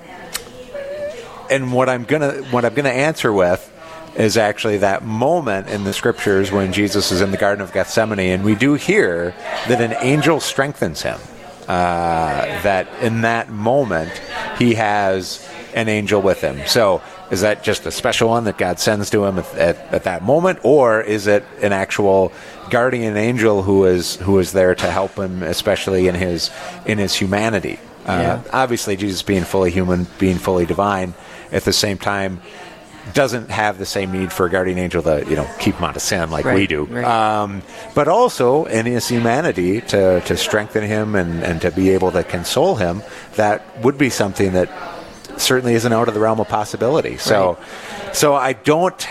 and what I'm gonna what I'm gonna answer with is actually that moment in the scriptures when Jesus is in the Garden of Gethsemane, and we do hear that an angel strengthens him. Uh, that in that moment he has an angel with him. So is that just a special one that God sends to him at, at, at that moment, or is it an actual guardian angel who is who is there to help him, especially in his in his humanity? Uh, Obviously, Jesus being fully human, being fully divine, at the same time doesn't have the same need for a guardian angel to you know keep him out of sin like we do. right. um, but also in his humanity to, to strengthen him and, and to be able to console him that would be something that certainly isn't out of the realm of possibility. So so i don't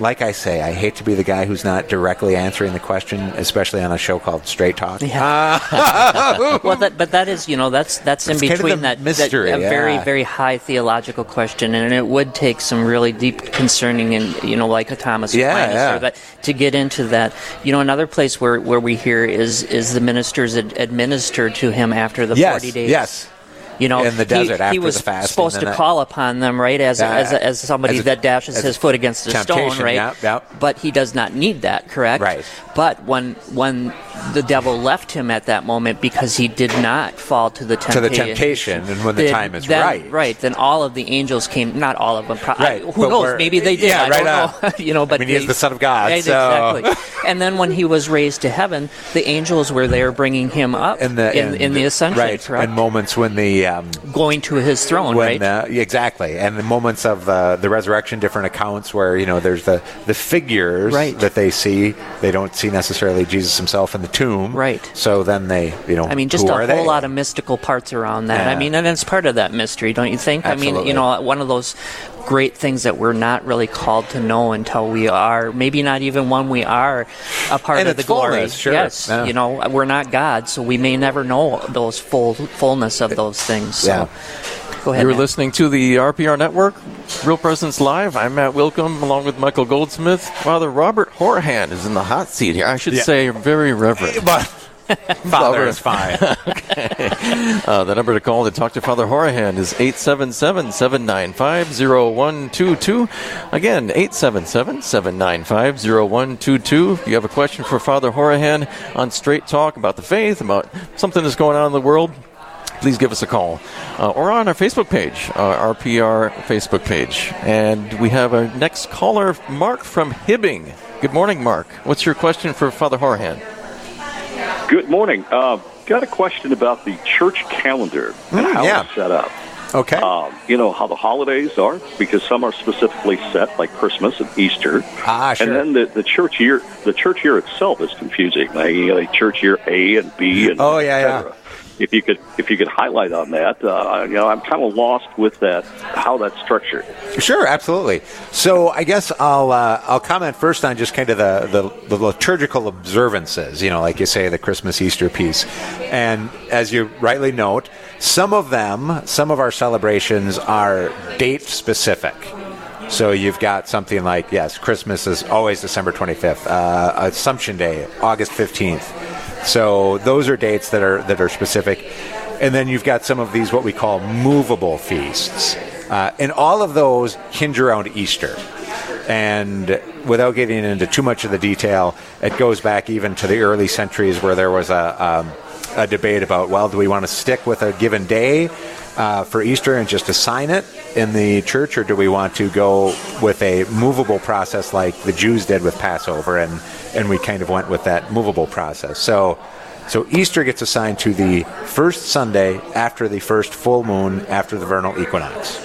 like I say, I hate to be the guy who's not directly answering the question, especially on a show called Straight Talk. Uh, well, that, but that is, you know, that's that's in It's kind of between that, mystery, that a very yeah. very high theological question, and it would take some really deep concerning and you know, like a Thomas Yeah, Aquinas yeah. or that to get into that. You know, another place where where we hear is is the ministers ad- administered to him after the Yes, forty days. yes. You know, In the he- desert he, after was the supposed to call upon them, right, as Yeah, as, as somebody as a- that dashes his foot against a stone, right? yep, yep. But he does not need that, correct? Right. But when when the devil left him at that moment because he did not fall to the temptation. To the temptation, and when the then- time is then- right. right? Then all of the angels came. Not all of them. Pro- Right, I- who but knows? Maybe they did. yeah, I right don't know. you know, but I mean, he is the Son of God, Right, so- Exactly. and then when he was raised to heaven, the angels were there bringing him up in the in, in the ascension, right? correct? And moments when the um, Going to his throne, when right? uh, exactly, and the moments of uh, the resurrection, different accounts where you know there's the the figures Right. that they see. They don't see necessarily Jesus himself in the tomb, Right. So then they, you know, I mean, just a whole they? lot of mystical parts around that. I mean, and it's part of that mystery, don't you think? I mean, you know, one of those great things that we're not really called to know until we are, maybe not even when we are a part In of the glory. fullness, sure. Yes, Yeah. you know, we're not God, so we may never know those full fullness of those things. So. Yeah. Go ahead. You're Matt. listening to the RPR Network, Real Presence Live. I'm Matt Willkom, along with Michael Goldsmith. Father Robert Horahan is in the hot seat here. I should Yeah. say, very reverent. But Father is fine. Uh, the number to call to talk to Father Horahan is 877 795 0122. Again, 877 795 0122. If you have a question for Father Horahan on Straight Talk about the faith, about something that's going on in the world, please give us a call. Uh, or on our Facebook page, uh, RPR Facebook page. And we have our next caller, Mark from Hibbing. Good morning, Mark. What's your question for Father Horahan? Good morning. Uh, got a question about the church calendar and how yeah. it's set up. Okay. Um, you know how the holidays are because some are specifically set, like Christmas and Easter. Ah, sure. And then the, the church year, the church year itself is confusing. Like, you know, like church year A and B and Oh, yeah, et yeah. If you could, if you could highlight on that, uh, you know, I'm kind of lost with that, how that's structured. Sure, absolutely. So I guess I'll uh, I'll comment first on just kind of the, the the liturgical observances. You know, like you say, the Christmas Easter piece, and as you rightly note, some of them, some of our celebrations are date specific. So you've got something like yes, Christmas is always December 25th, uh, Assumption Day, August 15th. So those are dates that are that are specific, and then you've got some of these what we call movable feasts, uh, and all of those hinge around Easter. And without getting into too much of the detail, it goes back even to the early centuries where there was a, um, a debate about well, do we want to stick with a given day uh, for Easter and just assign it in the church, or do we want to go with a movable process like the Jews did with Passover, and and we kind of went with that movable process. So. So Easter gets assigned to the first Sunday after the first full moon after the vernal equinox.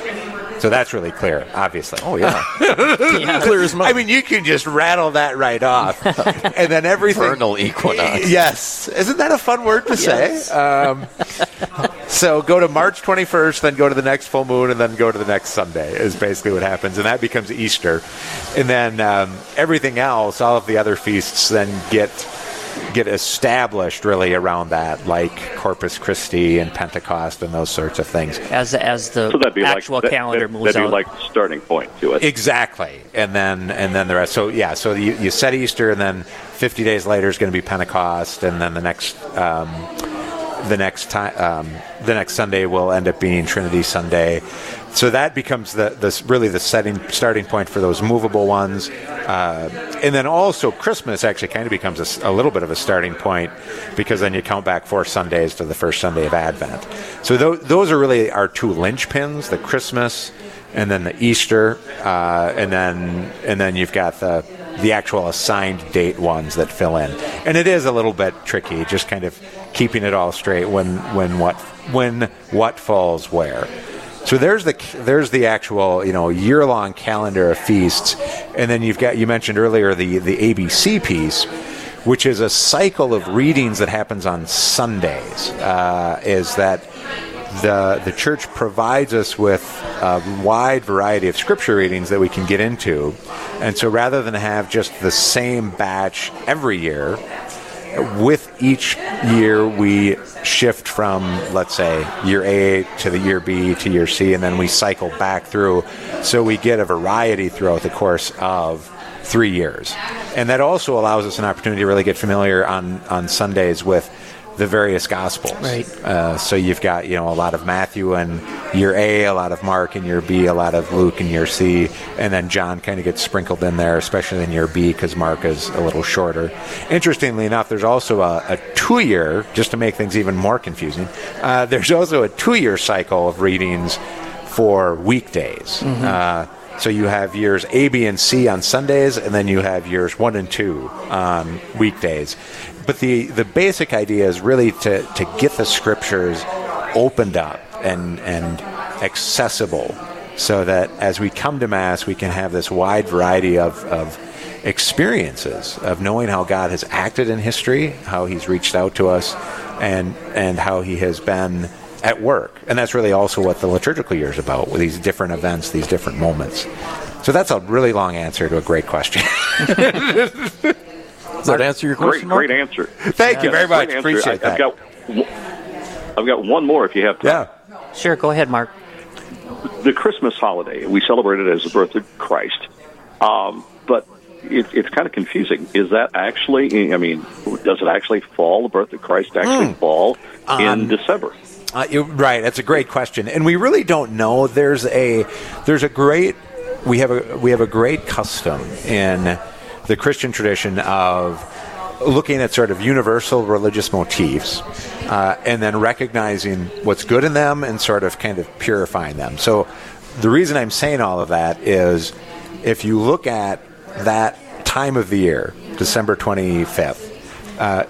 So that's really clear, obviously. Oh, yeah. Clear as mud. I mean, you can just rattle that right off. and then everything. Vernal equinox. Yes. Isn't that a fun word to Yes. say? Um, so go to March 21st, then go to the next full moon, and then go to the next Sunday, is basically what happens. And that becomes Easter. And then um, everything else, all of the other feasts, then get get established really around that, like Corpus Christi and Pentecost and those sorts of things. as as the So that'd be actual like, calendar that, moves That'd be out. like the starting point to it. Exactly, and then and then the rest. So yeah, so you, you set Easter, and then 50 days later is going to be Pentecost, and then the next um, the next time um, the next Sunday will end up being Trinity Sunday. So that becomes the, the really the setting starting point for those movable ones, uh, and then also Christmas actually kind of becomes a little bit of a starting point because then you count back four Sundays to the first Sunday of Advent. So tho- those are really our two linchpins: the Christmas and then the Easter, uh, and then and then you've got the the actual assigned date ones that fill in. And it is a little bit tricky, just kind of keeping it all straight when when what when what falls where. So there's the there's the actual you know year long calendar of feasts, and then you've got you mentioned earlier the the ABC piece, which is a cycle of readings that happens on Sundays. Uh, is that the the church provides us with a wide variety of scripture readings that we can get into, and so rather than have just the same batch every year, with each year we shift from let's say year A to the year B to year C, and then we cycle back through, so we get a variety throughout the course of three years, and that also allows us an opportunity to really get familiar on on Sundays with the various gospels. Right. Uh, so you've got you know a lot of Matthew in year A, a lot of Mark in year B, a lot of Luke in year C, and then John kind of gets sprinkled in there, especially in your B because Mark is a little shorter. Interestingly enough, there's also a, a two-year, just to make things even more confusing. Uh, there's also a two-year cycle of readings for weekdays. Mhm. Uh, so you have years A, B, and C on Sundays, and then you have years one and two on weekdays. But the, the basic idea is really to, to get the scriptures opened up and, and accessible so that as we come to Mass, we can have this wide variety of, of experiences of knowing how God has acted in history, how He's reached out to us, and, and how He has been at work. And that's really also what the liturgical year is about, with these different events, these different moments. So that's a really long answer to a great question. Does that answer your question? Mark? great answer. Thank you very much. answer. Appreciate I, I've that. got, I've got one more if you have time. Yeah. Sure, go ahead, Mark. the Christmas holiday. We celebrate it as the birth of Christ, um, but it, it's kind of confusing. Is that actually? I mean, does it actually fall? The birth of Christ actually fall in Um, December? Uh, you're right. That's a great question, and we really don't know. There's a there's a great we have a we have a great custom in the Christian tradition of looking at sort of universal religious motifs uh, and then recognizing what's good in them and sort of kind of purifying them. So the reason I'm saying all of that is if you look at that time of the year, December 25th, uh,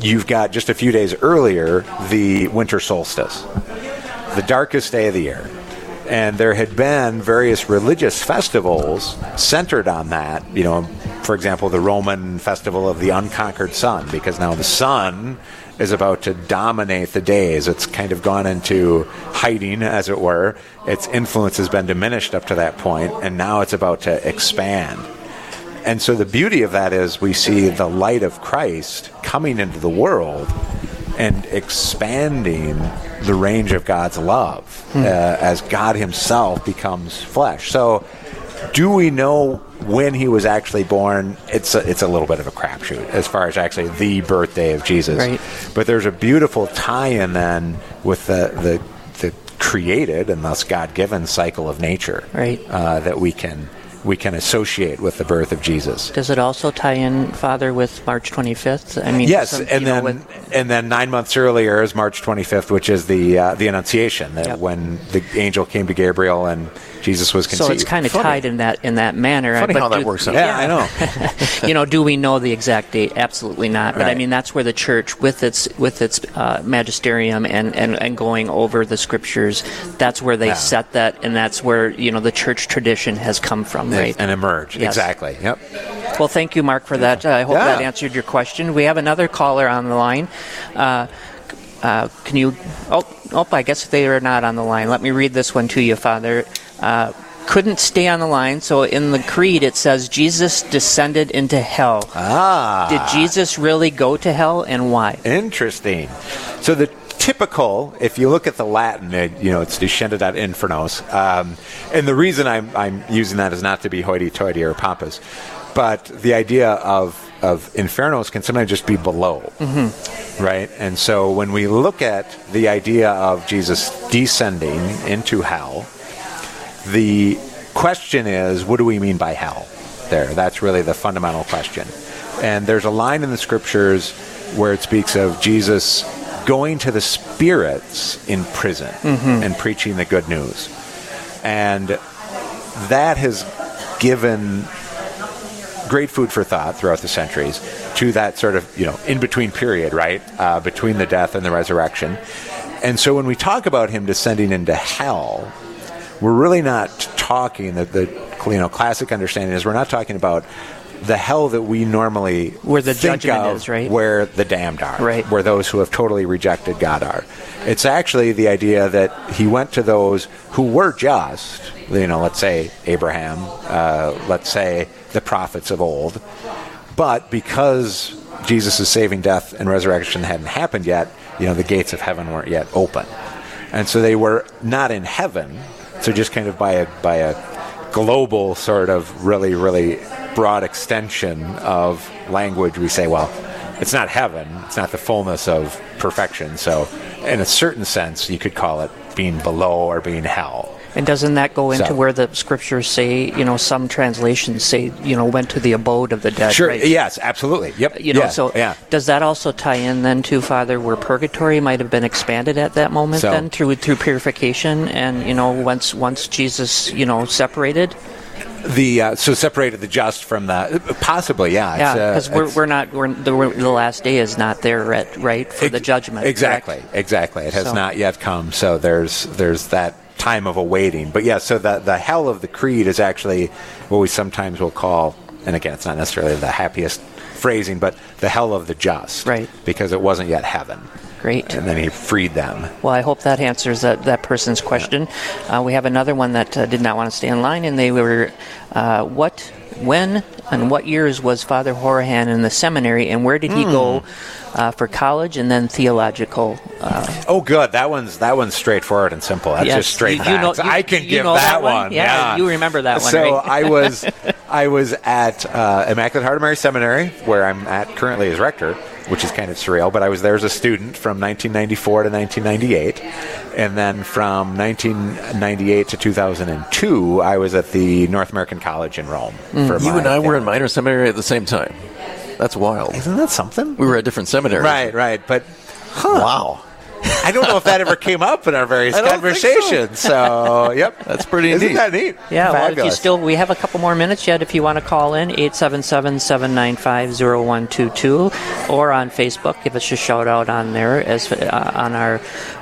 you've got just a few days earlier the winter solstice, the darkest day of the year. And there had been various religious festivals centered on that. You know, for example, the Roman festival of the unconquered sun, because now the sun is about to dominate the days. It's kind of gone into hiding, as it were. Its influence has been diminished up to that point, and now it's about to expand. And so the beauty of that is we see the light of Christ coming into the world and expanding the range of God's love Hmm. uh, as God Himself becomes flesh. So, do we know when He was actually born? It's a, it's a little bit of a crapshoot as far as actually the birthday of Jesus. Right. But there's a beautiful tie-in then with the the, the created and thus God-given cycle of nature, Right. Uh, that we can we can associate with the birth of Jesus. Does it also tie in, Father, with March 25th? I mean, yes, some- and you know, then with- and then nine months earlier is March 25th, which is the uh, the Annunciation, that when the angel came to Gabriel and Jesus was conceived. so it's kind of tied in that in that manner. Funny but how that works out. Yeah, I know. you know, do we know the exact date? Absolutely not. But I mean, that's where the church, with its with its uh, magisterium and, and and going over the scriptures, that's where they Yeah. set that, and that's where you know the church tradition has come from, right? and emerge Yes. Exactly. Yep. Well, thank you, Mark, for that. Uh, I hope Yeah. that answered your question. We have another caller on the line. Uh, uh, can you? Oh, oh, I guess they are not on the line. Let me read this one to you, Father. Uh, couldn't stay on the line, so in the creed it says Jesus descended into hell. Ah. Did Jesus really go to hell, and why? Interesting. So the typical, if you look at the Latin, it, you know, it's descended ad infernos. Um, and the reason I'm, I'm using that is not to be hoity-toity or pompous, but the idea of, of infernos can sometimes just be below. Mm-hmm. right? And so when we look at the idea of Jesus descending into hell, the question is, what do we mean by hell? There, that's really the fundamental question. And there's a line in the scriptures where it speaks of Jesus going to the spirits in prison Mhm. and preaching the good news. And that has given great food for thought throughout the centuries to that sort of you know in between period right uh, between the death and the resurrection and so when we talk about him descending into hell we're really not talking that the you know classic understanding is we're not talking about the hell that we normally Where the think judgment of is, right? where the damned are, Right. where those who have totally rejected God are. It's actually the idea that he went to those who were just, you know, let's say Abraham, uh, let's say the prophets of old, but because Jesus' saving death and resurrection hadn't happened yet, you know, the gates of heaven weren't yet open. And so they were not in heaven, so just kind of by a, by a global sort of really, really broad extension of language, we say, well, it's not heaven, it's not the fullness of perfection. So, in a certain sense, you could call it being below or being hell. And doesn't that go into So- where the scriptures say, you know, some translations say, you know, went to the abode of the dead? Sure, right? yes, absolutely. Yep. You know, yeah, so yeah. does that also tie in then to Father, where purgatory might have been expanded at that moment, So- then through through purification, and you know, once once Jesus, you know, separated, The uh, so separated the just from the possibly, yeah. yeah, it's, uh, because we're, we're not we're, the, we're, the last day is not there at right for the judgment. Exactly, correct? exactly. It has So- not yet come, so there's there's that time of awaiting. But yeah, so the the hell of the creed is actually what we sometimes will call, and again, it's not necessarily the happiest phrasing, but the hell of the just, right? Because it wasn't yet heaven. Great. And then he freed them. Well, I hope that answers that, that person's question. Uh, we have another one that uh, did not want to stay in line, and they were, uh, what, when, and what years was Father Horahan in the seminary, and where did he go uh, for college and then theological? Uh, Oh, good. That one's that one's straightforward and simple. That's Yes, just straight you- you know- you- I can give that, that one? one. Yeah, you remember that one, So right? I was I was at uh, Immaculate Heart of Mary Seminary, where I'm at currently as rector, which is kind of surreal. But I was there as a student from 1994 to 1998, and then from 1998 to 2002, I was at the North American College in Rome. For Mm. you my- and I were in minor seminary at the same time. That's wild. Isn't that something? We were at different seminaries. Right, right. But wow. I don't know if that ever came up in our various I so. conversations. So. yep, that's pretty neat. Isn't neat. that neat? Yeah, well, if you still, we have a couple more minutes yet. If you want to call in, 877-795-0122, or on Facebook, give us a shout out on there as uh, on our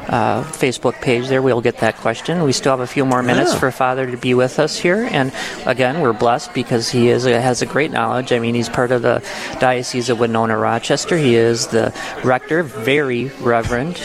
uh, Facebook page. There, we'll get that question. We still have a few more minutes Yeah. for Father to be with us here, and again, we're blessed because he is has a great knowledge. I mean, he's part of the Diocese of Winona Rochester. He is the rector, very reverend.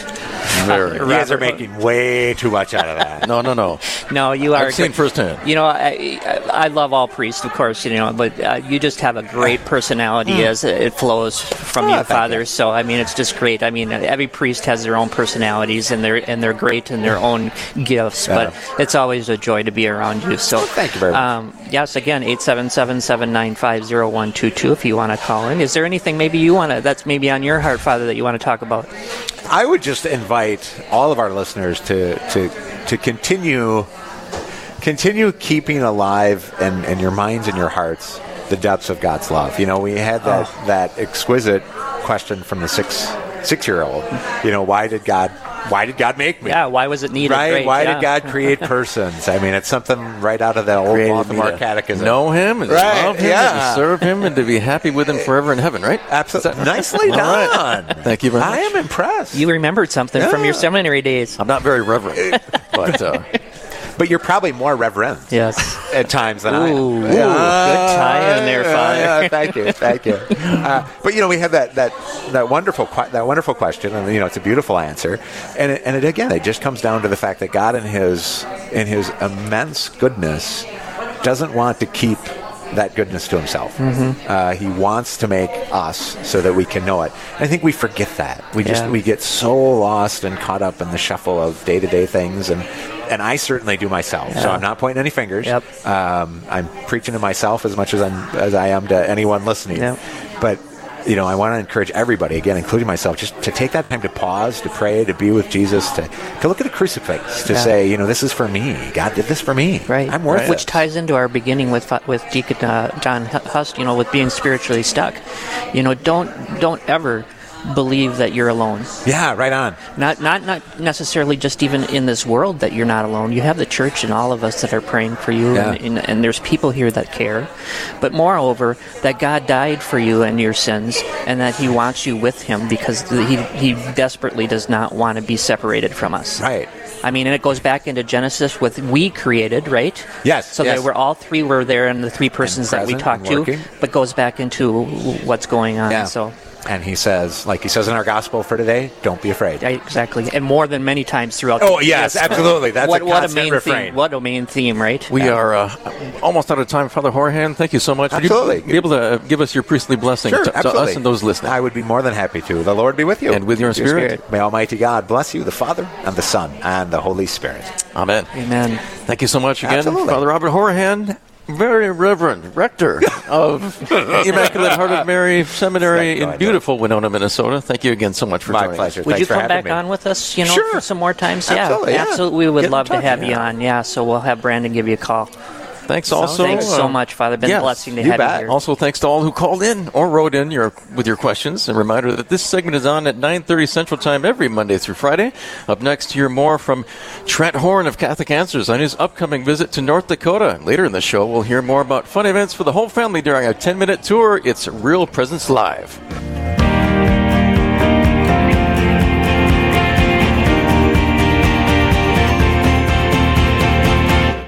Very. You guys are making way too much out of that. No, no, no. No, you are. I've seen firsthand. You know, I, I I love all priests, of course. You know, but uh, you just have a great personality Hmm. as it flows from Oh, you, thank Father. So I mean, it's just great. I mean, every priest has their own personalities, and they're and they're great in their own gifts. But it's always a joy to be around you. So thank you very much. Um, yes, again, eight seven seven seven nine five zero one two two. If you want to call in, is there anything maybe you want to that's maybe on your heart, Father, that you want to talk about? I would just invite all of our listeners to to to continue continue keeping alive in, in your minds and your hearts the depths of God's love. You know, we had that oh. that exquisite question from the six six year old. You know, why did God why did God make me? Yeah, why was it needed? Right? Great, why yeah. did God create persons? I mean, it's something right out of the old Created me Baltimore Catechism. Know him and Right, love him yeah. and serve him and to be happy with him forever in heaven, right? Absolutely. Nicely All right. done. Thank you very much. I am impressed. You remembered something from your seminary days. I'm not very reverent, but uh, But you're probably more reverent. Yes. At times than I am. Ooh, good tie in there, Father. yeah, thank you, thank you. Uh, but you know, we have that that that wonderful that wonderful question, and you know, it's a beautiful answer, and it, and it again, it just comes down to the fact that God, in His in His immense goodness, doesn't want to keep that goodness to himself. Mhm. Uh, he wants to make us so that we can know it. And I think we forget that. We just we get so lost and caught up in the shuffle of day to day things, and and I certainly do myself. So I'm not pointing any fingers. Um, I'm preaching to myself as much as I'm as I am to anyone listening. Yep. But you know, I want to encourage everybody, again, including myself, just to take that time to pause, to pray, to be with Jesus, to, to look at the crucifix, to Yeah. say, you know, this is for me. God did this for me. Right. I'm worth Which it. ties into our beginning with with Deacon uh, John Hust, you know, with being spiritually stuck. You know, don't don't ever believe that you're alone. Yeah, right on. Not not not necessarily just even in this world that you're not alone. You have the church and all of us that are praying for you, Yeah. and, and, and there's people here that care. But moreover, that God died for you and your sins, and that He wants you with Him because He He desperately does not want to be separated from us. Right. I mean, and it goes back into Genesis with we created, right? Yes, So yes. they were all three were there, and the three persons that we talked to, but goes back into what's going on. Yeah. So And he says, like he says in our gospel for today, don't be afraid. Yeah, exactly, and more than many times throughout. Oh, yes, absolutely. That's what, a what constant main refrain. Theme, what a main theme, right? We are uh, almost out of time, Father Horahan. Thank you so much. Would Absolutely. you be able to uh, give us your priestly blessing Sure, to, to us and those listening? I would be more than happy to. The Lord be with you. And with your spirit. May Almighty God bless you, the Father, and the Son, and the Holy Spirit. Amen. Amen. Thank you so much again, Absolutely. Father Robert Horahan, very reverend rector of Immaculate Heart of Mary Seminary in beautiful Winona, Minnesota. Thank you again so much for My joining pleasure. us. Would you Thanks for come back me. on with us? You know, Sure. for some more times. Yeah, Absolutely, yeah. absolutely. We would Get love to touch, have you on. Yeah, so we'll have Brandon give you a call. Thanks also. Thanks so uh, much, Father. Been yes, a blessing to have bet. you here. Also, thanks to all who called in or wrote in your with your questions. And reminder that this segment is on at 9:30 Central Time every Monday through Friday. Up next, hear more from Trent Horn of Catholic Answers on his upcoming visit to North Dakota. Later in the show, we'll hear more about fun events for the whole family during a 10-minute tour. It's Real Presence Live.